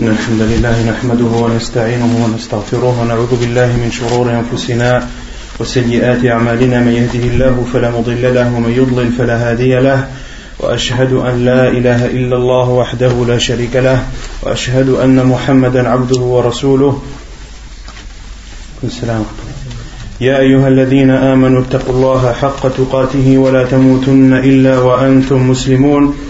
إن الحمد لله نحمده ونستعينه ونستغفره ونعوذ بالله من شرور أنفسنا وسيئات أعمالنا من يهده الله فلا مضل له ومن يضلل فلا هادي له وأشهد أن لا إله إلا الله وحده لا شريك له وأشهد أن محمدا عبده ورسوله. السلام يا أيها الذين آمنوا اتقوا الله حق تقاته ولا تموتن إلا وأنتم مسلمون.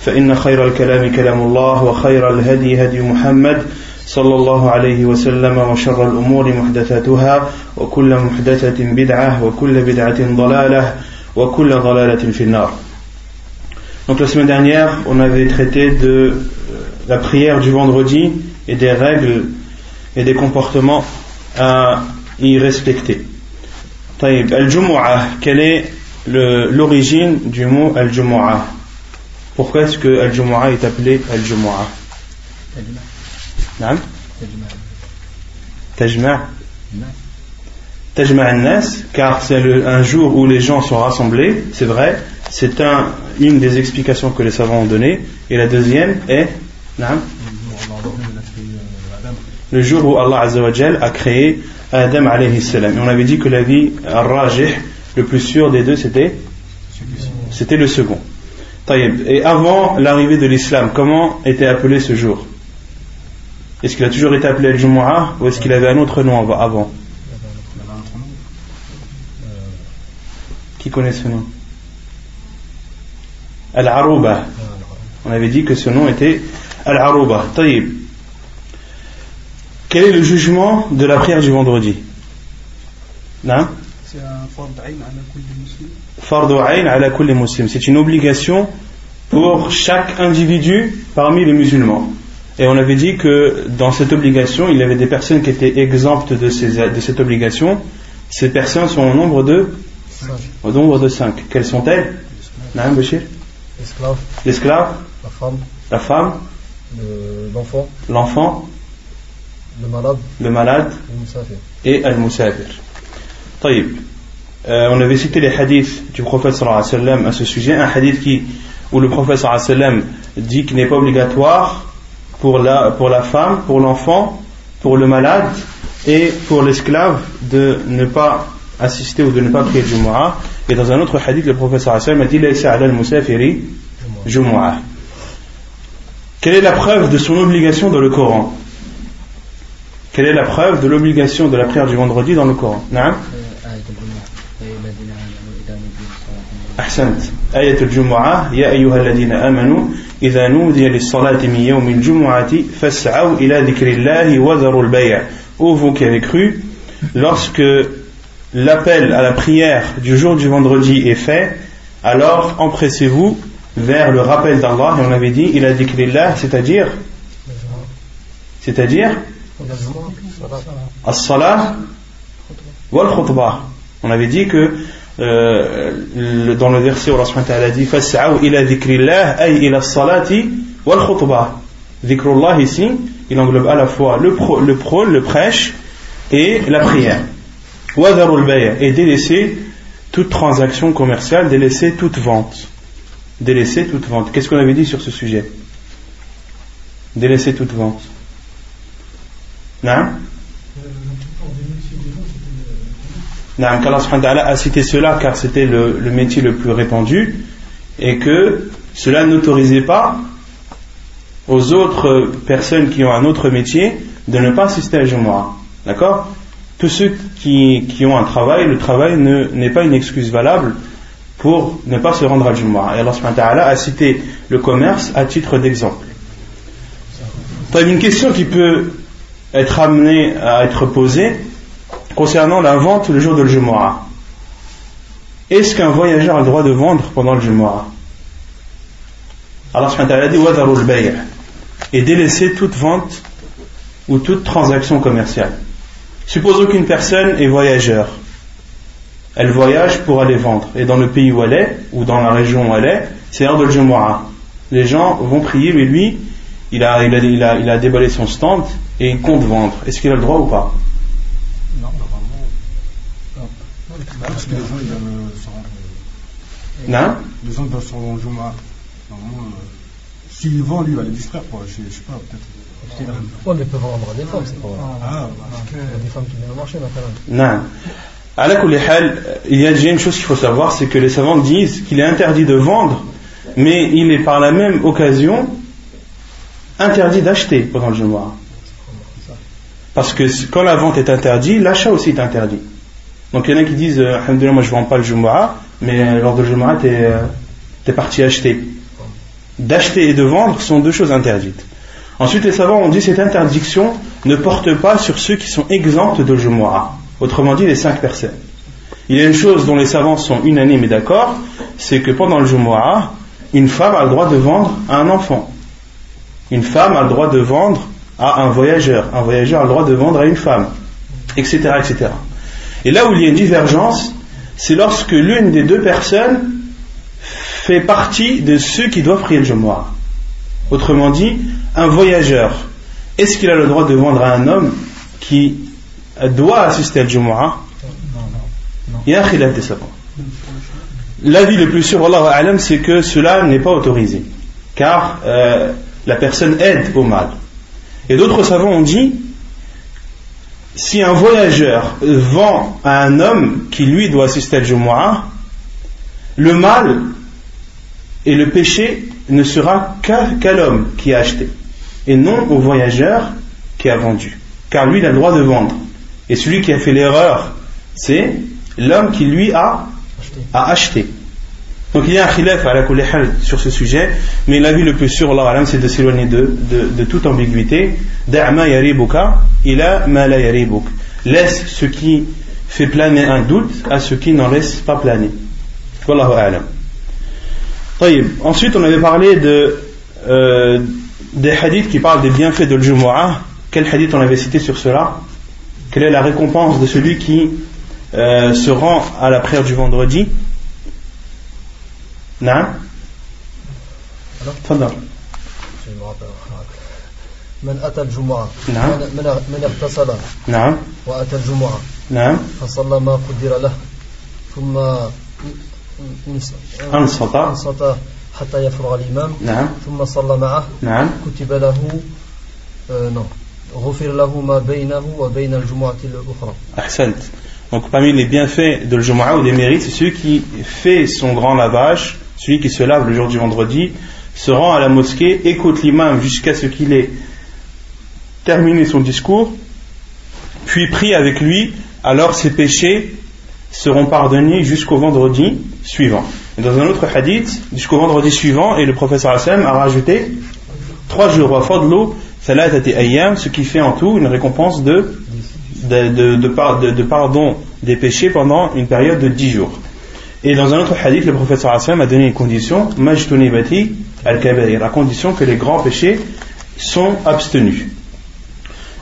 فإن خير الكلام كلام الله وخير الهدي هدي محمد صلى الله عليه وسلم وشر الأمور محدثاتها وكل محدثة بدعة وكل بدعة ضلالة وكل ضلالة في النار Donc la semaine dernière, on avait traité de la prière du vendredi et des règles et des comportements à y respecter. Al-Jumu'ah, quelle est l'origine du mot al-Jumu'ah Pourquoi est-ce que Al-Jumu'ah est appelé Al-Jumu'ah Nam Tajma' Tajma' al-Nas, car c'est un jour où les gens sont rassemblés, c'est vrai, c'est un, une des explications que les savants ont données, et la deuxième est le jour où Allah a créé Adam alayhi salam. Et on avait dit que la vie rajih, le plus sûr des deux, c'était C'était le second. Et avant l'arrivée de l'islam, comment était appelé ce jour? Est-ce qu'il a toujours été appelé Al-Jumu'ah ou est-ce qu'il avait un autre nom avant? Qui connaît ce nom? Al-Aruba. On avait dit que ce nom était Al-Aruba. Taïb. Quel est le jugement de la prière du vendredi? Non C'est un C'est une obligation pour chaque individu parmi les musulmans. Et on avait dit que dans cette obligation, il y avait des personnes qui étaient exemptes de, ces, de cette obligation. Ces personnes sont au nombre de au nombre de cinq. Quelles sont-elles? L'esclave. L'esclave. La femme. La femme. L'enfant. L'enfant le malade, le malade et al-musafir. Euh, on avait cité les hadiths du prophète sallallahu alayhi à ce sujet, un hadith qui, où le prophète sallallahu alayhi dit qu'il n'est pas obligatoire pour la, pour la femme, pour l'enfant, pour le malade et pour l'esclave de ne pas assister ou de ne pas prier Jumu'ah. Et dans un autre hadith, le prophète sallallahu alayhi wa sallam a dit « Jumu'ah ». Quelle est la preuve de son obligation dans le Coran? Quelle est la preuve de l'obligation de la prière du vendredi dans le Coran? Non أحسنت آية الجمعة يا أيها الذين آمنوا إذا نودي للصلاة من يوم الجمعة فاسعوا إلى ذكر الله وذروا البيع Ô vous qui avez cru, lorsque l'appel à la prière du jour du vendredi est fait, alors empressez-vous vers le rappel d'Allah, et on avait dit, il a dit c'est-à-dire, c'est-à-dire, As-salah wal khutbah. On avait dit que euh, dans le verset où Allah a dit Fas'aw ila dhikrillah ay ila salati wal khutbah. Dhikrullah ici, il englobe à la fois le, pro, le prôle, le prêche et la prière. Wadharul bay' et délaisser toute transaction commerciale, délaisser toute vente. Délaisser toute vente. Qu'est-ce qu'on avait dit sur ce sujet? Délaisser toute vente. Non Qu'Allah a cité cela car c'était le, métier le plus répandu et que cela n'autorisait pas aux autres personnes qui ont un autre métier de ne pas assister à Jumu'ah. D'accord? Tous ceux qui, ont un travail, le travail n'est pas une excuse valable pour ne pas se rendre à Jumu'ah. Et Allah a cité le commerce à titre d'exemple. Une question qui peut être amené à être posé concernant la vente le jour de Jumu'ah. Est-ce qu'un voyageur a le droit de vendre pendant le Jumu'ah Allah a dit et délaisser toute vente ou toute transaction commerciale. Supposons qu'une personne est voyageur. Elle voyage pour aller vendre. Et dans le pays où elle est, ou dans la région où elle est, c'est l'heure de Jumu'ah. Les gens vont prier, mais lui, il a déballé son stand et il compte vendre. Est-ce qu'il a le droit ou pas Non, normalement. Non, parce que les gens, ils doivent se rendre. Non Les gens doivent se rendre au Jumu'ah. Normalement, euh, s'il vend, lui, il va les distraire, quoi. Je, je sais pas, peut-être. Ouais, mais ils peuvent vendre à des femmes, c'est pas Ah, Il y a des femmes qui viennent au marché, maintenant. Non. À la il y a déjà une chose qu'il faut savoir, c'est que les savants disent qu'il est interdit de vendre, mais il est par la même occasion interdit d'acheter pendant le Jumu'ah. Parce que quand la vente est interdite, l'achat aussi est interdit. Donc il y en a qui disent, euh, Alhamdulillah, moi je ne vends pas le Jumu'ah, mais euh, lors du Jumu'ah, tu es, es, parti acheter. D'acheter et de vendre sont deux choses interdites. Ensuite, les savants ont dit cette interdiction ne porte pas sur ceux qui sont exempts de Jumu'ah. Autrement dit, les cinq personnes. Il y a une chose dont les savants sont unanimes et d'accord, c'est que pendant le Jumu'ah, une femme a le droit de vendre à un enfant. Une femme a le droit de vendre à un voyageur. Un voyageur a le droit de vendre à une femme. Etc. etc. Et là où il y a une divergence, c'est lorsque l'une des deux personnes fait partie de ceux qui doivent prier le Jumu'ah. Autrement dit, un voyageur, est-ce qu'il a le droit de vendre à un homme qui doit assister à Jumu'ah? Il y a un khilaf des savants. L'avis le plus sûr, Allah c'est que cela n'est pas autorisé. Car euh, la personne aide au mal. Et d'autres savants ont dit si un voyageur vend à un homme qui lui doit assister à Jumu'ah, le mal et le péché ne sera qu'à l'homme qui a acheté et non au voyageur qui a vendu. Car lui, il a le droit de vendre. Et celui qui a fait l'erreur, c'est l'homme qui lui a, a acheté. Donc il y a un khilaf à la sur ce sujet, mais l'avis le plus sûr, Allah c'est de s'éloigner de, de, toute ambiguïté. Da'ma yaribuka ila ma la. Laisse ce qui fait planer un doute à ce qui n'en laisse pas planer. Wallahu a'lam. Ensuite, on avait parlé de, euh, des hadiths qui parlent des bienfaits de l'Jumu'ah. Quel hadith on avait cité sur cela? Quelle est la récompense de celui qui euh, se rend à la prière du vendredi? نعم تفضل من أتى الجمعة نعم من, من اغتسل نعم وأتى الجمعة نعم فصلى ما قدر له ثم أنصت أنصت حتى يفرغ الإمام نعم ثم صلى معه نعم كتب له آه نعم غفر له ما بينه وبين الجمعة الأخرى أحسنت Donc parmi les bienfaits de Jumu'ah ou des mérites, c'est celui qui fait son grand lavage, celui qui se lave le jour du vendredi, se rend à la mosquée, écoute l'imam jusqu'à ce qu'il ait terminé son discours, puis prie avec lui, alors ses péchés seront pardonnés jusqu'au vendredi suivant. Dans un autre hadith, jusqu'au vendredi suivant, et le professeur Hassan a rajouté trois jours à Fadlo, Ayyam, ce qui fait en tout une récompense de de, pardon des péchés pendant une période de 10 jours. Et dans un autre hadith, le professeur Hassan a donné une condition, majtunibati al-kabair, à condition que les grands péchés sont abstenus.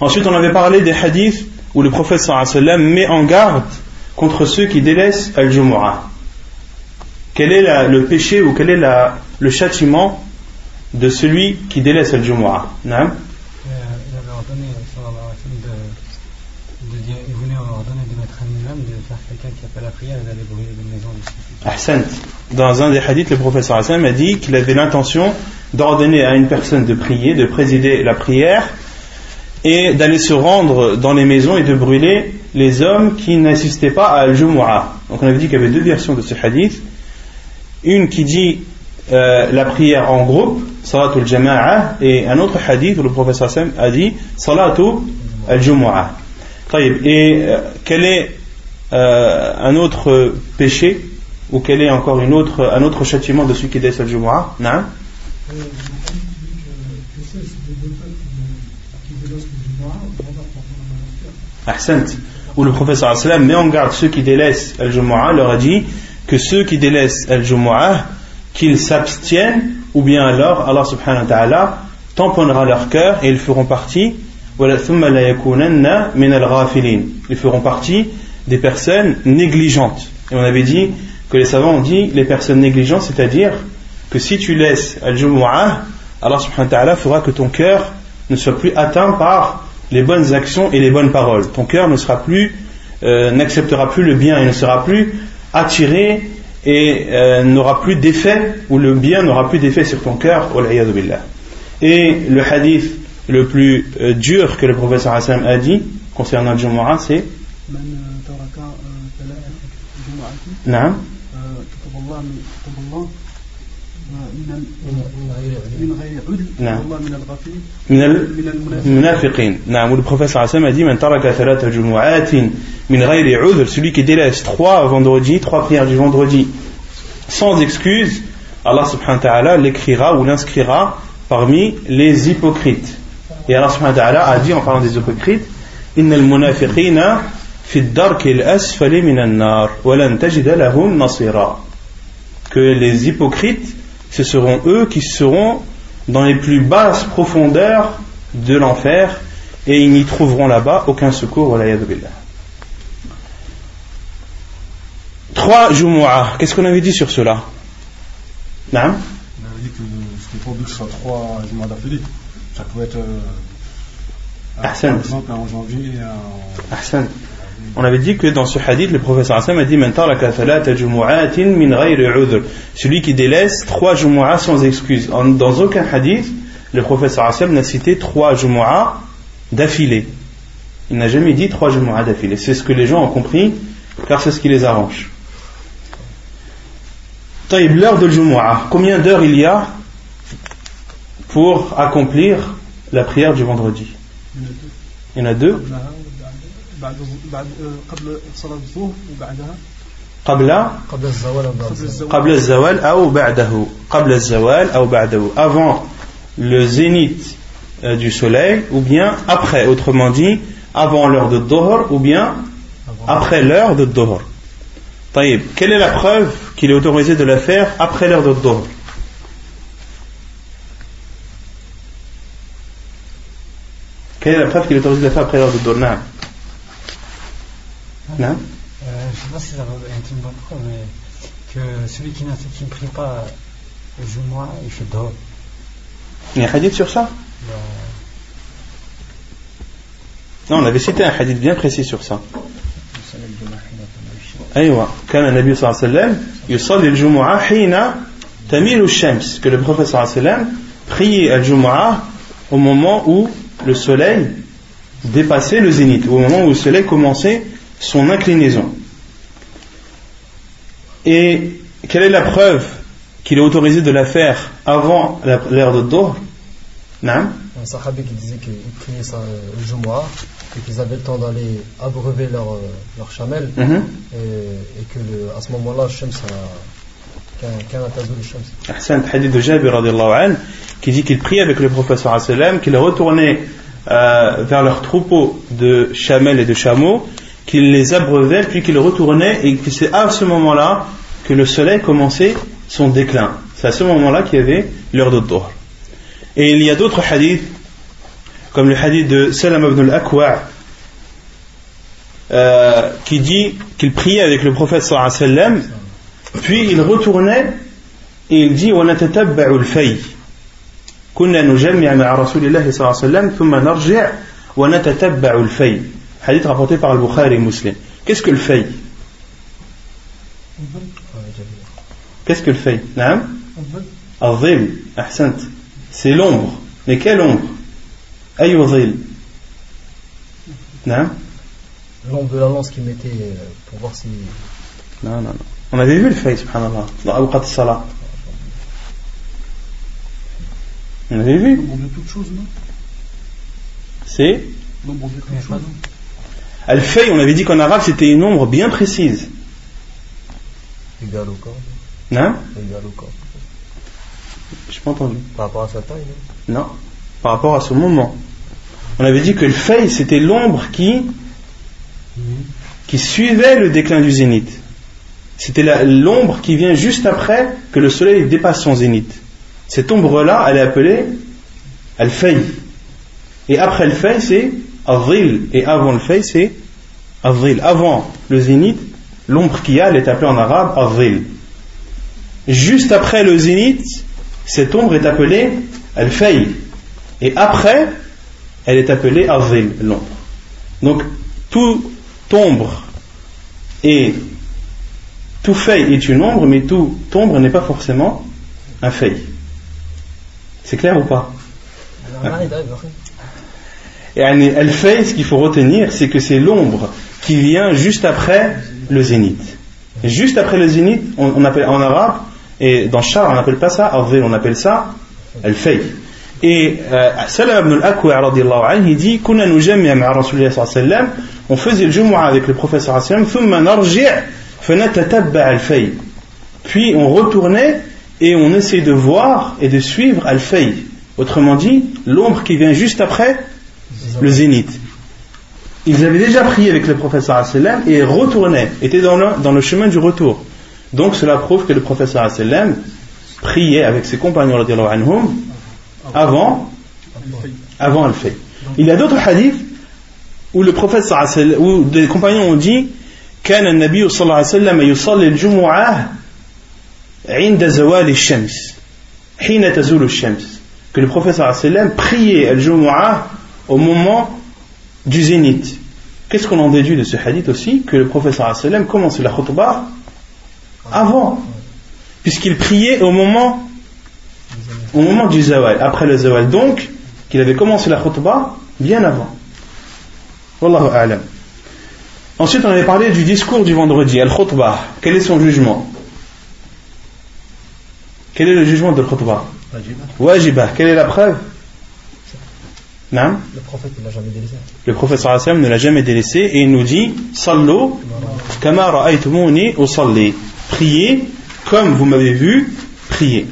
Ensuite, on avait parlé des hadiths où le professeur Hassan met en garde contre ceux qui délaissent al-jumu'ah. Quel est le péché ou quel est le châtiment de celui qui délaisse al-jumu'ah? Dans un des hadiths, le professeur Hassan a dit qu'il avait l'intention d'ordonner à une personne de prier, de présider la prière et d'aller se rendre dans les maisons et de brûler les hommes qui n'assistaient pas à Al-Jumu'ah. Donc on avait dit qu'il y avait deux versions de ce hadith. Une qui dit euh, la prière en groupe, Salatul Jama'a, et un autre hadith où le professeur Hassan a dit Salatul Al-Jumu'ah. Et euh, quel est euh, un autre péché ou quel est encore une autre, un autre châtiment de celui qui décède le Jumu'ah Non. Où le professeur sallam met en garde ceux qui délaissent le Jumu'ah, leur a dit que ceux qui délaissent le Jumu'ah, qu'ils s'abstiennent, ou bien alors Allah subhanahu wa ta'ala tamponnera leur cœur et ils feront partie. Ils feront partie des personnes négligentes. Et on avait dit que les savants ont dit les personnes négligentes, c'est-à-dire que si tu laisses al-jumu'ah, Allah subhanahu wa ta'ala fera que ton cœur ne soit plus atteint par les bonnes actions et les bonnes paroles. Ton cœur ne sera plus, euh, n'acceptera plus le bien et ne sera plus attiré et euh, n'aura plus d'effet, ou le bien n'aura plus d'effet sur ton cœur. Et le hadith le plus euh, dur que le professeur Hassan a dit concernant le Jumu'ah, c'est? نعم نعم من المنافقين نعم le prophète Hassan a dit من ترك ثلاث جمعات من غير عذر celui qui délaisse trois vendredis trois prières du vendredi sans excuse Allah subhanahu wa ta'ala l'écrira ou l'inscrira parmi les hypocrites et Allah subhanahu wa ta'ala a dit en parlant des hypocrites إن المنافقين في الدرك الأسفل من النار ولن تجد لهم نصيرا que les hypocrites ce seront eux qui seront dans les plus basses profondeurs de l'enfer et ils n'y trouveront là-bas aucun secours. Trois Jumu'ah, qu'est-ce qu'on avait dit sur cela On avait dit que c'était pas obligé que ce soit trois Jumu'ah d'affilée. Ça pouvait être, euh, par exemple, en janvier et en. On avait dit que dans ce hadith, le professeur Hassan a dit Celui qui délaisse trois jumu'ah sans excuse. Dans aucun hadith, le professeur Hassan n'a cité trois jumu'ah d'affilée. Il n'a jamais dit trois jumu'ah d'affilée. C'est ce que les gens ont compris, car c'est ce qui les arrange. L'heure de jumu'ah, combien d'heures il y a pour accomplir la prière du vendredi? Il y en a deux? بعد بعد قبل صلاة الظهر وبعدها قبل قبل الزوال قبل الزوال أو بعده قبل الزوال أو بعده avant le zénith euh, du soleil ou bien après autrement dit avant l'heure de Dohor ou bien après l'heure de Dohor طيب quelle est la preuve qu'il est autorisé de la faire après l'heure de Dohor quelle est la preuve qu'il est autorisé de la faire après l'heure de Dohor Non euh, Je ne sais pas si ça va être une bonne preuve, mais que celui qui, qui ne prie pas le Jumu'ah, il fait dehors. Il y a un hadith sur ça Non, on avait cité un hadith bien précis sur ça. أيوة كان النبي صلى الله عليه وسلم يصلي الجمعة حين تميل الشمس que le prophète صلى الله عليه وسلم priait al Jumu'ah au moment où le soleil dépassait le zénith au moment où le soleil commençait son inclinaison. Et quelle est la preuve qu'il est autorisé de la faire avant l'heure de Dohr? Un sahabi qui disait qu'ils priaient le Jumu'ah et qu'ils avaient le temps d'aller abreuver leur, euh, leur chamelle mm -hmm. et, et, que le, à ce moment-là, Shams a C'est un hadith de Jabir qui dit qu'il priait avec le professeur qu'il retournait euh, vers leur troupeau de chamelles et de chameaux qu'il les abreuvait puis qu'il retournait et que c'est à ce moment-là que le soleil commençait son déclin. C'est à ce moment-là qu'il y avait l'heure de Dohr. Et il y a d'autres hadiths, comme le hadith de Salam ibn al-Akwa, euh, qui dit qu'il priait avec le prophète sallallahu alayhi wa sallam, puis il retournait et il dit وَنَتَتَبَّعُ الْفَيْ كنا نجمع مع رسول الله صلى الله عليه وسلم ثم نرجع ونتتبع الفي Hadith rapporté par le Bukhari et Muslim. Qu'est-ce que le fay Qu'est-ce que le fay Al-Dhil, ahsant. C'est l'ombre. Mais quelle ombre Ayu dhil. L'ombre de la lance qu'il mettait euh, pour voir si. Non, non, non. On avait vu le fay, subhanallah, dans Awqat Salah. On avait vu. L'ombre de toute chose, non C'est L'ombre de toute chose. Al-Fay, on avait dit qu'en arabe c'était une ombre bien précise. Égal au corps. Non Égal au corps. Je pas entendu. Par rapport à sa taille Non, par rapport à ce moment. On avait dit que le Fay c'était l'ombre qui, qui suivait le déclin du zénith. C'était l'ombre qui vient juste après que le soleil dépasse son zénith. Cette ombre-là, elle est appelée Al-Fay. Et après le fay, c'est Azil. Et avant le fay, c'est Azil. Avant le zénith, l'ombre qui a, elle est appelée en arabe Azil. Juste après le zénith, cette ombre est appelée Al-Fay. Et après, elle est appelée Azil, l'ombre. Donc, tout ombre et tout fay est une ombre, mais tout ombre n'est pas forcément un fay. C'est clair ou pas? Elle fait, ce qu'il faut retenir, c'est que c'est l'ombre qui vient juste après le zénith. juste après le zénith, on, appelle en arabe, et dans Char, on n'appelle pas ça on appelle ça elle fait. Et euh, Salam ibn al-Akwa, il dit on faisait le Jumu'ah avec le professeur sallam, puis on retournait et on essaie de voir et de suivre Al-Fay. Autrement dit, l'ombre qui vient juste après le zénith. Ils avaient déjà prié avec le professeur sallam et retournaient, étaient dans le, dans le chemin du retour. Donc cela prouve que le professeur sallam priait avec ses compagnons avant, avant Al-Fay. Il y a d'autres hadiths où le prophète où des compagnons ont dit كان النبي صلى الله عليه وسلم يصلي الجمعة عند زوال الشمس حين تزول الشمس que le prophète صلى الله عليه وسلم priait al-Jumu'ah au moment du zénith. Qu'est-ce qu'on en déduit de ce hadith aussi Que le professeur sallam commençait la khutbah avant, puisqu'il priait au moment, au moment du zawal, après le zawal. Donc, qu'il avait commencé la khutbah bien avant. Wallahu a'lam. Ensuite, on avait parlé du discours du vendredi, al-khutbah. Quel est son jugement Quel est le jugement de khutbah Wajibah. Quelle est la preuve non Le prophète ne l'a jamais délaissé. Le prophète sallam ne l'a jamais délaissé et il nous dit Sallu kama ra'aytumuni usalli. Priez comme vous m'avez vu prier.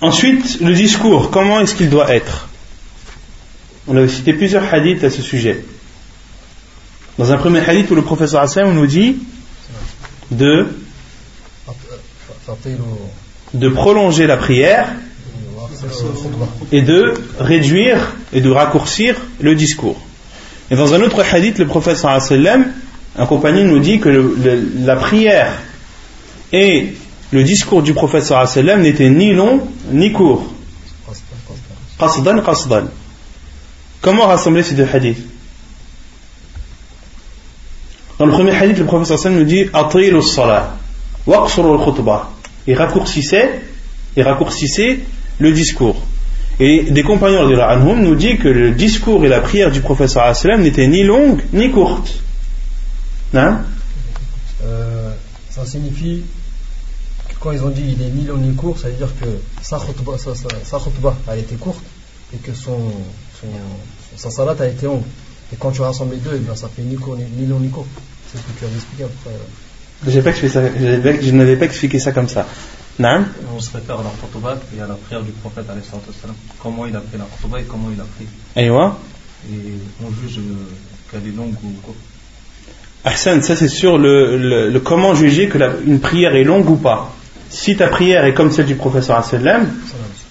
Ensuite, le discours, comment est-ce qu'il doit être on a cité plusieurs hadiths à ce sujet. Dans un premier hadith où le professeur Hassan nous dit de, de prolonger la prière et de réduire et de raccourcir le discours. Et dans un autre hadith, le professeur Hassan, un compagnon nous dit que la prière et le discours du professeur Hassan n'étaient ni long ni court. Qasdan, qasdan. Comment rassembler ces deux hadiths? Dans le premier hadith, le professeur Hassan nous dit Atilu salat, waqsuru al-khutbah. Et raccourcissez, et raccourcissez le discours. Et des compagnons de Anhum nous dit que le discours et la prière du professeur Hassan n'étaient ni longues ni courtes. Hein euh, ça signifie que quand ils ont dit il est ni long ni court, ça veut dire que sa khutbah, sa, sa, khutbah elle était courte et que son, son, sa salade a été longue. Et quand tu rassembles les deux, eh bien, ça fait ni, court, ni, long ni court. C'est ce que tu as expliqué après. Euh. je n'avais pas expliqué ça comme ça. Non On se réfère à la khutbah et à la prière du prophète comment il a pris la khutbah et comment il a pris. Et on juge euh, qu'elle est longue ou courte. Ahsan, ça c'est sur le, le, comment juger que la, une prière est longue ou pas. Si ta prière est comme celle du professeur Asselem,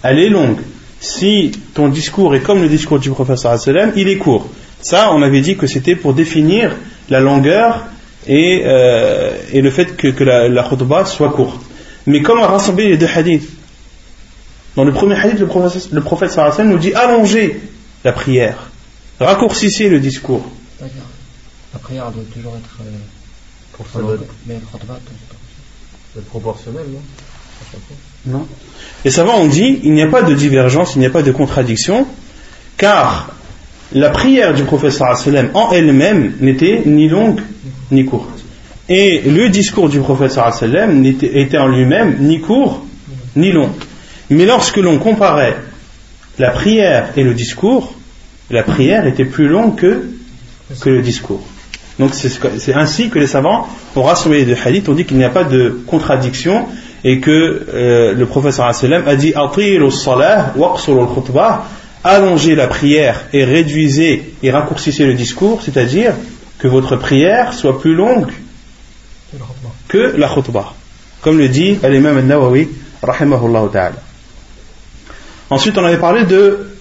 elle est longue si ton discours est comme le discours du professeur il est court. Ça, on avait dit que c'était pour définir la longueur et, euh, et le fait que, la, la khutbah soit courte. Mais comment rassembler les deux hadiths Dans le premier hadith, le prophète, le prophète nous dit allongez la prière, raccourcissez le discours. La prière doit toujours être euh, mais le proportionnel, non? Non. Les savants ont dit il n'y a pas de divergence, il n'y a pas de contradiction, car la prière du professeur en elle-même n'était ni longue ni courte. Et le discours du professeur était en lui-même ni court ni long. Mais lorsque l'on comparait la prière et le discours, la prière était plus longue que, le discours. Donc c'est ainsi que les savants ont rassemblé les deux hadiths, ont dit qu'il n'y a pas de contradiction et que euh, le professeur a dit allongez la prière et réduisez et raccourcissez le discours, c'est-à-dire que votre prière soit plus longue que la khutbah. Comme le dit l'imam al-Nawawi, rahimahullah ta'ala. Ensuite, on avait parlé de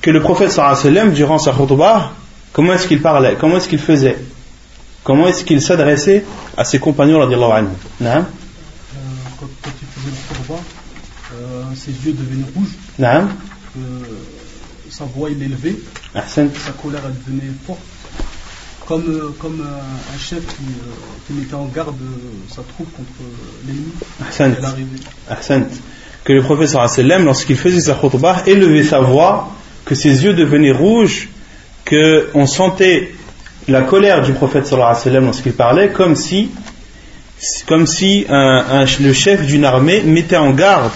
que le prophète sallam, durant sa khutbah, comment est-ce qu'il parlait, comment est-ce qu'il faisait, comment est-ce qu'il s'adressait à ses compagnons radiallahu anhu. Euh, quand, quand, il faisait le khutbah, euh, ses yeux devenaient rouges. Naam. Euh, sa voix il élevait, sa colère elle devenait forte, comme, euh, comme euh, un chef qui, euh, qui, mettait en garde sa troupe contre l'ennemi. Ahsant. Que le professeur sallam, lorsqu'il faisait sa khutbah, élevait sa voix, que ses yeux devenaient rouges, qu'on sentait la colère du prophète sallam lorsqu'il parlait, comme si, comme si un, un, le chef d'une armée mettait en garde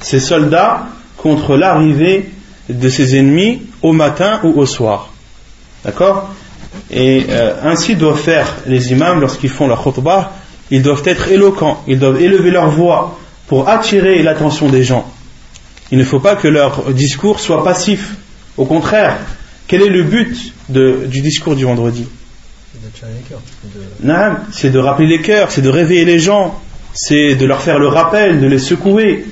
ses soldats contre l'arrivée de ses ennemis au matin ou au soir. D'accord? Et euh, ainsi doivent faire les imams lorsqu'ils font leur khutbah. Ils doivent être éloquents, ils doivent élever leur voix pour attirer l'attention des gens. Il ne faut pas que leur discours soit passif. Au contraire, quel est le but de, du discours du vendredi? C'est de rappeler les cœurs, c'est de réveiller les gens, c'est de leur faire le rappel, de les secouer.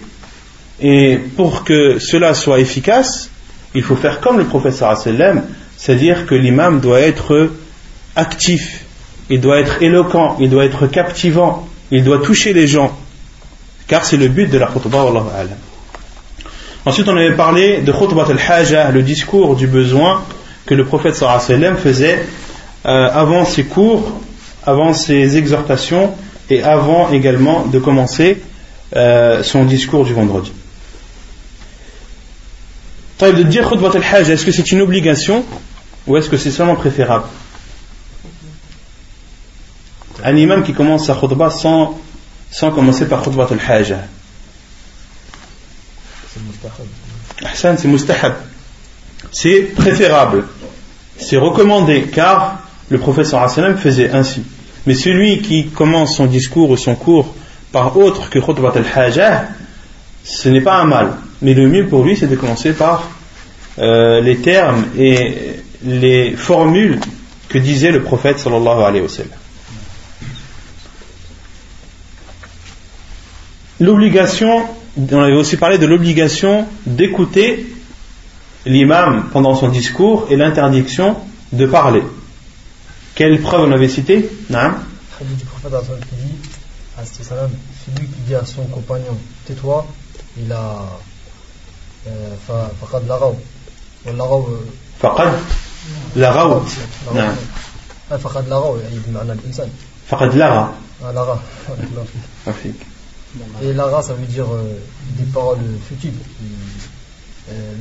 Et pour que cela soit efficace, il faut faire comme le professeur sallam, c'est-à-dire que l'imam doit être actif, il doit être éloquent, il doit être captivant, il doit toucher les gens, car c'est le but de la khutbah. Ensuite, on avait parlé de khutbah al-haja, le discours du besoin que le prophète sallam faisait euh, avant ses cours, avant ses exhortations et avant également de commencer euh, son discours du vendredi de dire khutbat al-hajj, est-ce que c'est une obligation? Ou est-ce que c'est seulement préférable Un imam qui commence sa khutbah sans, sans commencer par khutbat al-hajj. C'est mustahab. C'est préférable. C'est recommandé car le professeur sallam faisait ainsi. Mais celui qui commence son discours ou son cours par autre que khutbat al-hajj, ce n'est pas un mal. Mais le mieux pour lui, c'est de commencer par euh, les termes et les formules que disait le prophète sallallahu alayhi wa sallam. L'obligation, on avait aussi parlé de l'obligation d'écouter l'imam pendant son discours et l'interdiction de parler. Quelle preuve on avait cité Naam du prophète qui dit celui qui dit à son compagnon tais-toi, il a. Euh, faqad laraw. Euh, faqad فقد لغوا نعم فقد لغوا يعني بمعنى الإنسان فقد لغى لغى Et lara, ça veut dire euh, des paroles futiles.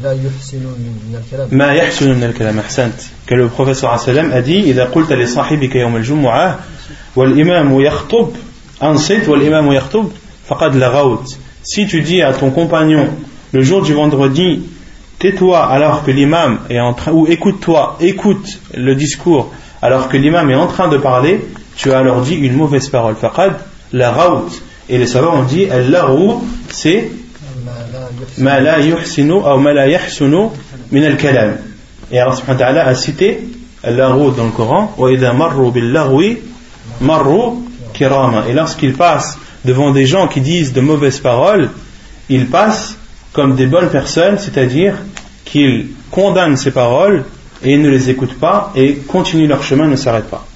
لا يحسن من الكلام ما يحسن من الكلام أحسنت que le professeur عليه السلام a dit إذا قلت لصاحبك يوم الجمعة والإمام يخطب أنصت والإمام يخطب فقد لغوت si tu dis à ton compagnon le jour du vendredi, tais-toi alors que l'imam est en train, ou écoute-toi, écoute le discours alors que l'imam est en train de parler, tu as alors dit une mauvaise parole. Faqad, la raout. Et les savants ont dit, la c'est ma la yuhsinu ou ma la yahsunu min al-kalam. Et Allah a cité la dans le Coran, wa idha marru bil marru kirama. Et lorsqu'ils passent devant des gens qui disent de mauvaises paroles, ils passent comme des bonnes personnes, c'est-à-dire qu'ils condamnent ces paroles et ne les écoutent pas et continuent leur chemin, ne s'arrêtent pas.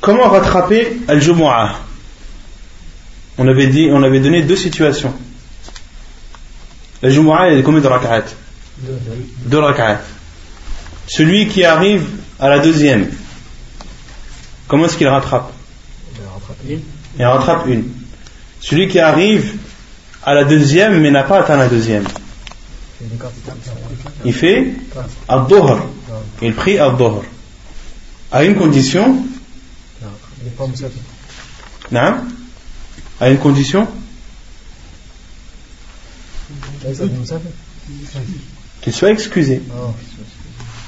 Comment rattraper Al-Jumu'ah on avait, dit, on avait donné deux situations. Al-Jumu'ah, il y a combien de rak'at? Deux rak'at. Celui qui arrive à la deuxième, comment est-ce qu'il rattrape? Il rattrape une. Celui qui arrive à la deuxième mais n'a pas atteint la deuxième. Il fait Ad-Dohr. Il prie Ad-Dohr. À une condition. Non À une condition Qu'il soit excusé.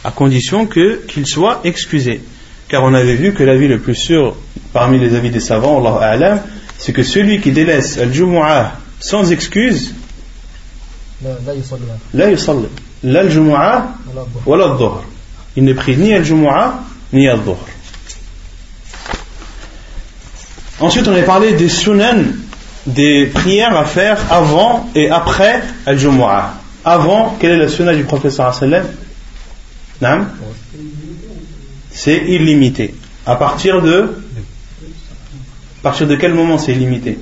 À condition que qu'il soit excusé. Car on avait vu que l'avis le plus sûr parmi les avis des savants, c'est que celui qui délaisse al-Jumu'ah sans excuse, la yusalli. La al-Jumu'ah wa la al Il ne prie ni al-Jumu'ah ni al-Dhuhr. Ensuite, on a parlé des sunan des prières à faire avant et après Al-Jumu'ah. Avant, quelle est la sunna du professeur sallam? C'est illimité. À partir de? À partir de quel moment c'est illimité?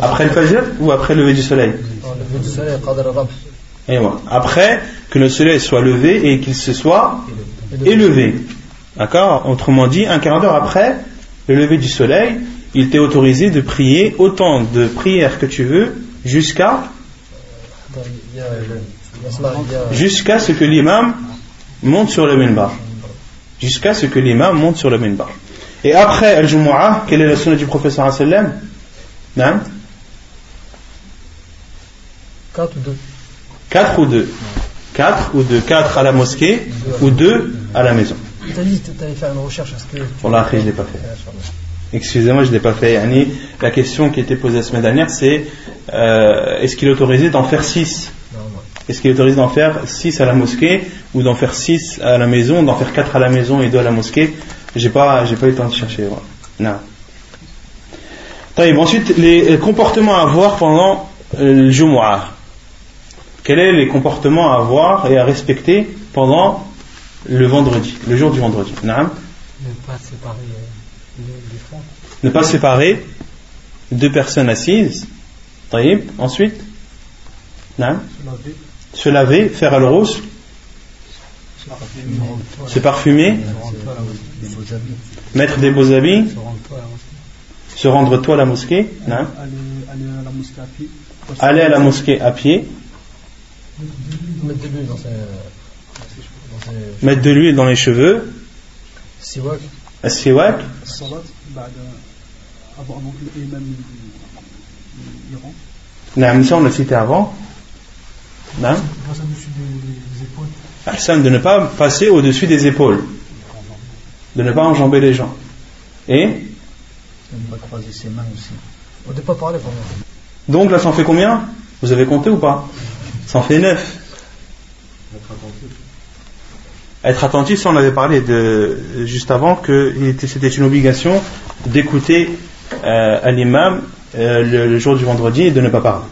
Après le fajr ou après le lever du soleil? Après que le soleil soit levé et qu'il se soit élevé. D'accord? Autrement dit, un quart d'heure après le lever du soleil, il t'est autorisé de prier autant de prières que tu veux jusqu'à jusqu'à ce que l'imam monte sur le minbar. Jusqu'à ce que l'imam monte sur le minbar. Et après Al-Jumu'ah, quelle est la sunna du professeur sallam? 4 ou 2 4 ou 2 4 ou 2 4 à la mosquée ou 2 à la maison. Tu as dit que tu allais faire une recherche. Est-ce que Wallah, je ne l'ai pas fait. Excusez-moi, je ne l'ai pas fait. La question qui était posée la semaine dernière, c'est euh, est-ce qu'il est autorisé d'en faire 6 Est-ce qu'il est autorisé d'en faire 6 à la mosquée ou d'en faire 6 à la maison, d'en faire 4 à la maison et 2 à la mosquée? J'ai pas, j'ai pas eu le temps de chercher. Non. Ensuite, les comportements à avoir pendant le Jumu'ah. Quels sont les comportements à avoir et à respecter pendant le vendredi, le jour du vendredi? Ne pas séparer euh, les frères. Ne pas séparer deux personnes assises. Ensuite, se laver, faire al-rous, se parfumer, mettre des beaux habits, se rendre toi à la mosquée, aller à la mosquée à pied, mettre de l'huile dans les cheveux. Siwak. Non, ça on l'a cité avant. Non de ne pas passer au-dessus des épaules. De ne pas enjamber les gens. Et De ne pas croiser ses mains aussi. On ne pas parler Donc là, ça en fait combien? Vous avez compté ou pas? Ça en fait neuf. Être attentif, ça on avait parlé de, juste avant que c'était une obligation d'écouter euh, à l'imam euh, le, jour du vendredi et de ne pas parler.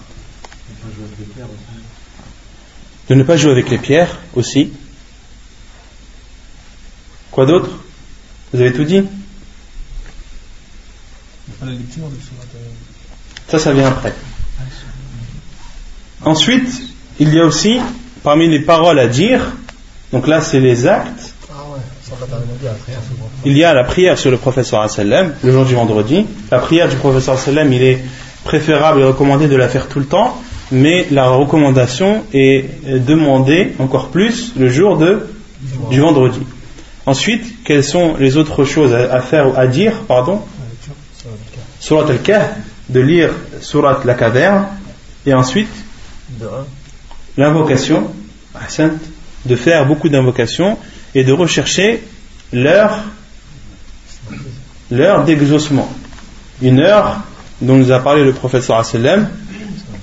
De ne pas jouer avec les pierres aussi. Quoi d'autre? Vous avez tout dit? Ça, ça vient après. Ensuite, il y a aussi, parmi les paroles à dire, donc là, c'est les actes. Il y a la prière sur le professeur sallam le jour du vendredi. La prière du professeur sallam il est préférable et recommandé de la faire tout le temps, mais la recommandation est demandée encore plus le jour de, du vendredi. Ensuite, quelles sont les autres choses à, faire ou à dire, pardon? Surat al-Kahf, de lire Surat la caverne, et ensuite l'invocation, de faire beaucoup d'invocations et de rechercher l'heure l'heure d'exaucement. Une heure dont nous a parlé le professeur sallam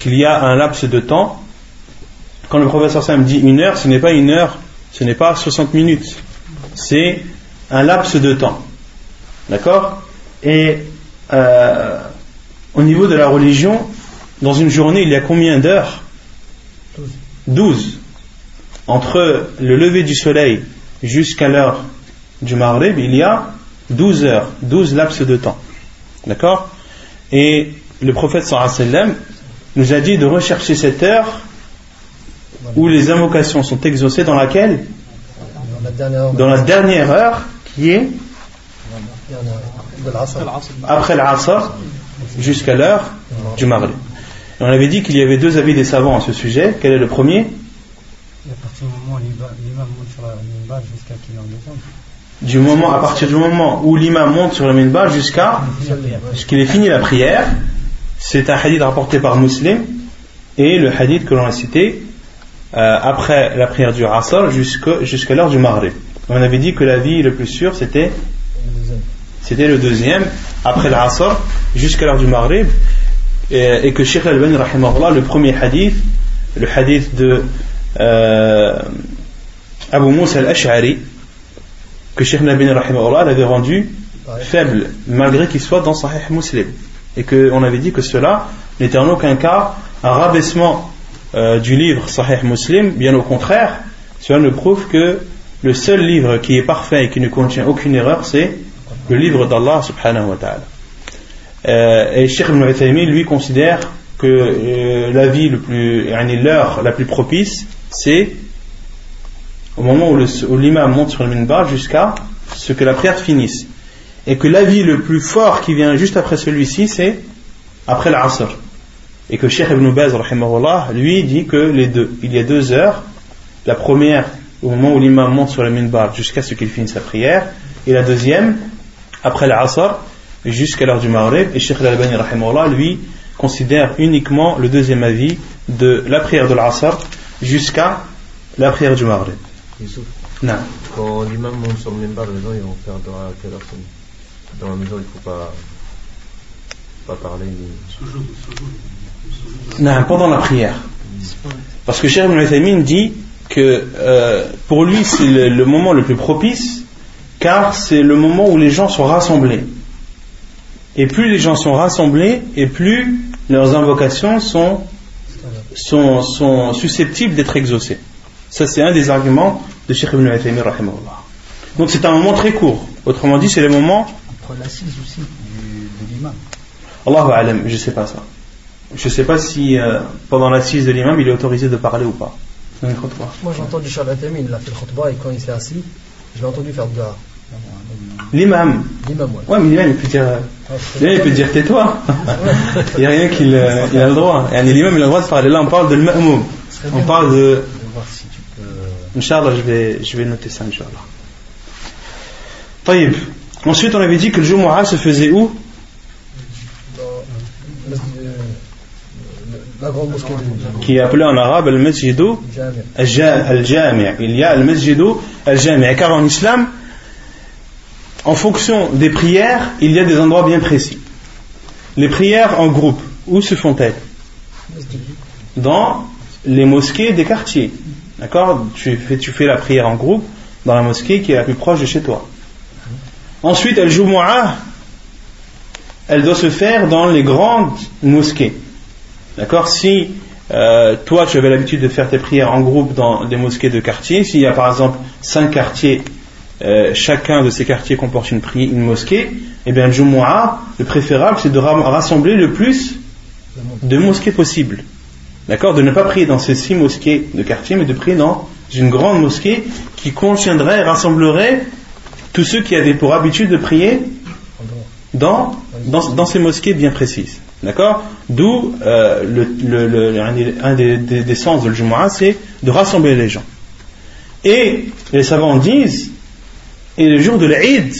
qu'il y a un laps de temps. Quand le professeur sallam dit une heure, ce n'est pas une heure, ce n'est pas 60 minutes. C'est un laps de temps. D'accord? Et euh, au niveau de la religion, dans une journée, il y a combien d'heures? 12 entre le lever du soleil jusqu'à l'heure du Maghrib, il y a 12 heures, 12 laps de temps. D'accord? Et le prophète sallam nous a dit de rechercher cette heure où les invocations sont exaucées dans laquelle Dans la dernière heure qui est après l'Asr jusqu'à l'heure du Maghrib. on avait dit qu'il y avait deux avis des savants à ce sujet. Quel est le premier? Du moment, à partir du moment où l'imam monte sur le minbar jusqu'à ce qu'il ait fini la prière, c'est un hadith rapporté par Muslim et le hadith que l'on a cité euh, après la prière du Asr jusqu'à l'heure du Maghrib. On avait dit que la vie le plus sûr c'était c'était le deuxième après l'Asr jusqu'à l'heure du Maghrib et, que Sheikh Al-Bani le premier hadith le hadith de euh, Abu Moussa al-Ash'ari que Sheikh Nabin avait rendu faible, malgré qu'il soit dans Sahih Muslim. Et qu'on avait dit que cela n'était en aucun cas un rabaissement euh, du livre Sahih Muslim, bien au contraire, cela ne prouve que le seul livre qui est parfait et qui ne contient aucune erreur, c'est le livre d'Allah subhanahu wa ta'ala. Euh, et Sheikh Ibn lui, considère que euh, la vie le plus, l'heure la plus propice, c'est au moment où l'imam monte sur le minbar jusqu'à ce que la prière finisse. Et que l'avis le plus fort qui vient juste après celui-ci, c'est après l'Asr. Et que Sheikh Ibn Baz, lui, dit que les deux, il y a deux heures. La première, au moment où l'imam monte sur le minbar jusqu'à ce qu'il finisse sa prière. Et la deuxième, après l'Asr, jusqu'à l'heure du Maghrib. Et Sheikh Al-Albani, lui, considère uniquement le deuxième avis de la prière de l'Asr jusqu'à la prière du Maghrib. Non. Quand l'imam monte sur le minbar, les gens ils vont faire à quelle heure Dans la maison, il ne faut pas, pas parler. Non, pendant la prière. Parce que Cheikh Ibn dit que euh, pour lui c'est le, moment le plus propice car c'est le moment où les gens sont rassemblés. Et plus les gens sont rassemblés et plus leurs invocations sont, sont, sont susceptibles d'être exaucées. Ça c'est un des arguments de Sheikh Ibn Uthaymin Donc c'est un moment très court. Autrement dit, c'est le moment. L'assise aussi de l'imam. Allahu alam, je ne sais pas ça. Je ne sais pas si euh, pendant l'assise de l'imam il est autorisé de parler ou pas. Moi j'ai entendu Charles il a fait le khutbah et quand il s'est assis, je l'ai entendu faire de L'imam L'imam, ouais. mais l'imam il peut dire, ah, il peut dire tais-toi. il n'y a rien qu'il a le droit. L'imam il a le droit de parler. Là on parle de l'imam. On parle de Inch'Allah, je vais, je vais noter ça, Inch'Allah. Taïb. Ensuite, on avait dit que le Jumu'ah se faisait où? La grande mosquée qui est appelée en arabe al masjidu al-jami' il y a al masjidu al-jami' car en islam en fonction des prières il y a des endroits bien précis. Les prières en groupe où se font-elles? Dans les mosquées des quartiers. D'accord? Tu fais, tu fais la prière en groupe dans la mosquée qui est la plus proche de chez toi. Ensuite, elle joue elle doit se faire dans les grandes mosquées. D'accord? Si euh, toi tu avais l'habitude de faire tes prières en groupe dans des mosquées de quartier, s'il y a par exemple cinq quartiers, euh, chacun de ces quartiers comporte une, une mosquée, eh bien le Jumu'ah, le préférable c'est de rassembler le plus de mosquées possibles. D'accord? De ne pas prier dans ces six mosquées de quartier, mais de prier dans une grande mosquée qui contiendrait, rassemblerait tous ceux qui avaient pour habitude de prier dans, dans, ces mosquées bien précises. D'accord D'où euh, le, un, des, sens de l'Jumu'ah, c'est de rassembler les gens. Et les savants disent, et le jour de l'Eid,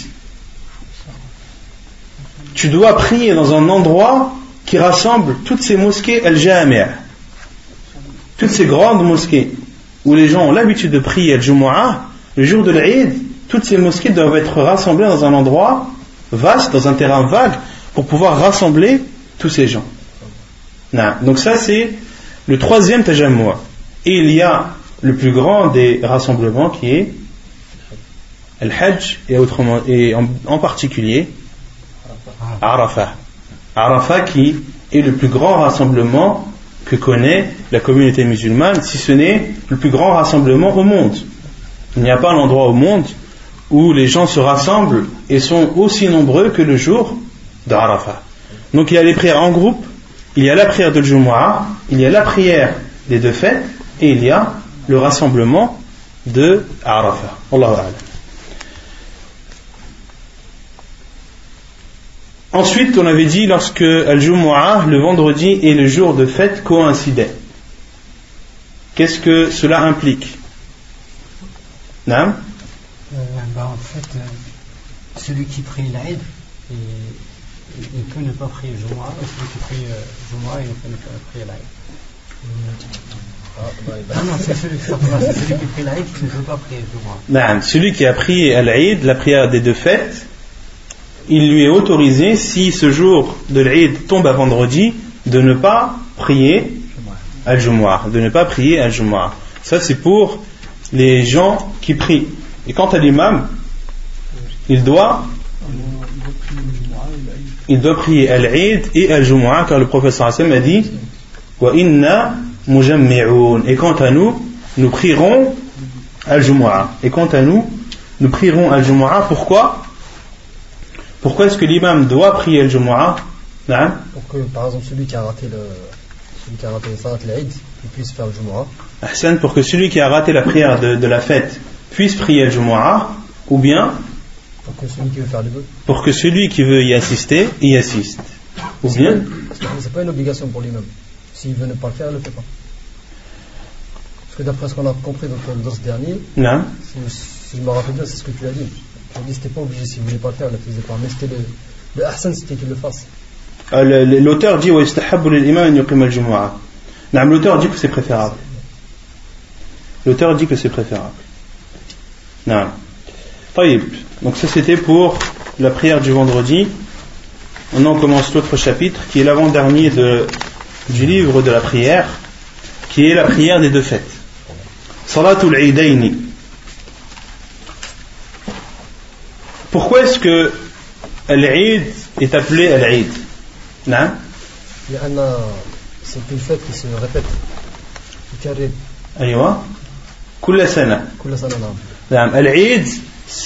tu dois prier dans un endroit qui rassemble toutes ces mosquées al-Jami'a toutes ces grandes mosquées où les gens ont l'habitude de prier le Jumu'ah, le jour de l'Aïd, toutes ces mosquées doivent être rassemblées dans un endroit vaste, dans un terrain vague, pour pouvoir rassembler tous ces gens. Donc ça c'est le troisième tajammu'a. Et il y a le plus grand des rassemblements qui est le Hajj et en, particulier Arafah. Arafah qui est le plus grand rassemblement que connaît la communauté musulmane, si ce n'est le plus grand rassemblement au monde. Il n'y a pas un endroit au monde où les gens se rassemblent et sont aussi nombreux que le jour d'Arafat. Donc il y a les prières en groupe, il y a la prière de Jumu'ah, il y a la prière des deux fêtes et il y a le rassemblement de Arafat. Ensuite, on avait dit lorsque Al-Jumu'ah, le vendredi et le jour de fête coïncidaient. Qu'est-ce que cela implique? Non fait, euh, celui qui prie l'Aïd, il, peut ne pas prier Jumu'ah, et celui qui prie euh, Jumu'ah, il peut ne pas prier l'Aïd. Ah, non, c'est celui, celui, qui prie l'Aïd qui ne peut pas prier Jumu'ah. Non, celui qui a prié l'Aïd, la prière des deux fêtes, il lui est autorisé, si ce jour de l'Eid tombe à vendredi, de ne pas prier Al-Jumu'ah, de ne pas prier Al-Jumu'ah. Ça, c'est pour les gens qui prient. Et quant à l'imam, il doit il doit prier Al-Eid et Al-Jumu'ah, car le prophète sallam a dit Wa inna Et quant à nous, nous prierons Al-Jumu'ah. Et quant à nous, nous prierons Al-Jumu'ah. Pourquoi? Pourquoi est-ce que l'imam doit prier Al-Jumu'ah? Pour que, par exemple, celui qui a raté le, celui qui a raté le al il puisse faire le Jumu'ah. Ahsan, pour que celui qui a raté la prière de, de la fête puisse prier Al-Jumu'ah, ou bien pour que celui qui veut faire les deux. Pour que celui qui veut y assister, y assiste. Ou bien C'est pas une obligation pour lui-même. S'il veut ne pas le faire, il ne le fait pas. Parce que d'après ce qu'on a compris dans, ce dernier, non. Si, je me rappelle bien, c'est ce que tu as dit. Tu as dit que c'était pas obligé, s'il ne voulait pas le faire, il ne le faisait pas. Mais c'était le, le Hassan, c'était qu'il le fasse. Euh, l'auteur dit L'auteur dit que c'est préférable. L'auteur dit que c'est préférable. Non. Donc ça c'était pour la prière du vendredi. Maintenant on commence l'autre chapitre qui est l'avant-dernier du livre de la prière, qui est la prière des deux fêtes. Salatul Eidaini. Pourquoi est-ce que l'Eid est appelé l'Eid Non C'est une fête qui se répète. أيوة كل سنة كل سنة نعم العيد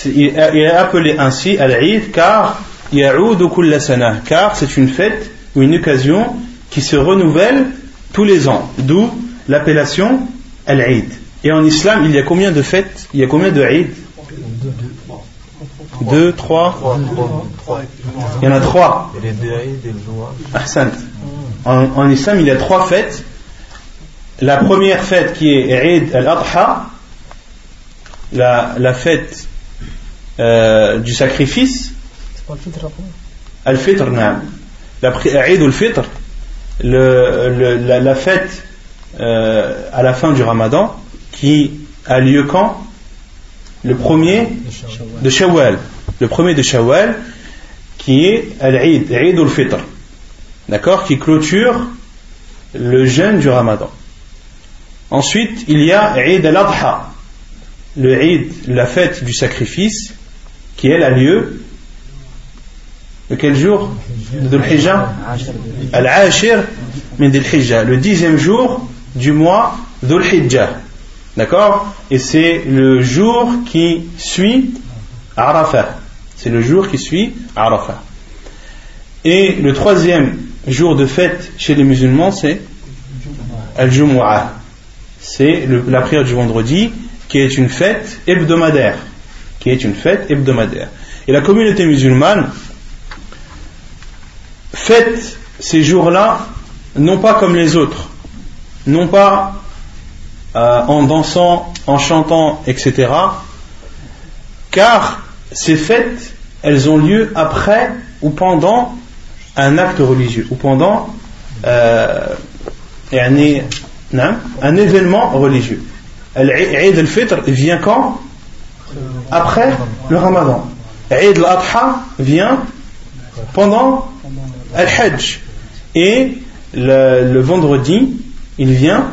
il est appelé ainsi Al-Eid car car c'est une fête ou une occasion qui se renouvelle tous les ans, d'où l'appellation Al-Eid. Et en islam, il y a combien de fêtes? Il y a combien de Eid? Deux, trois Il y en a trois. En, en islam, il y a trois fêtes. La première fête qui est Eid al-Adha, la, la fête euh, du sacrifice. Al-Fitr, la Eid al-Fitr, la, fête euh, à la fin du Ramadan, qui a lieu quand? Le premier de Shawwal. Le premier de Shawwal, qui est Al-Eid, Eid al-Fitr. D'accord? Qui clôture le jeûne du Ramadan. Ensuite, il y a Eid al-Adha, le Eid, la fête du sacrifice, qui elle a lieu le quel jour de Al-Ashir le dixième jour du mois Dhul Hijjah. D'accord? Et c'est le jour qui suit Arafat c'est le jour qui suit Arafat et le troisième jour de fête chez les musulmans c'est Al-Jumu'ah. C'est la prière du vendredi qui est une fête hebdomadaire qui est une fête hebdomadaire. Et la communauté musulmane fête ces jours-là non pas comme les autres, non pas euh, en dansant, en chantant, etc. Car ces fêtes, elles ont lieu après ou pendant un acte religieux, ou pendant euh, un, événement religieux. L'Eid al-Fitr vient quand? Après le ramadan. Eid al-Adha vient pendant Al-Hajj. Et le, vendredi, il vient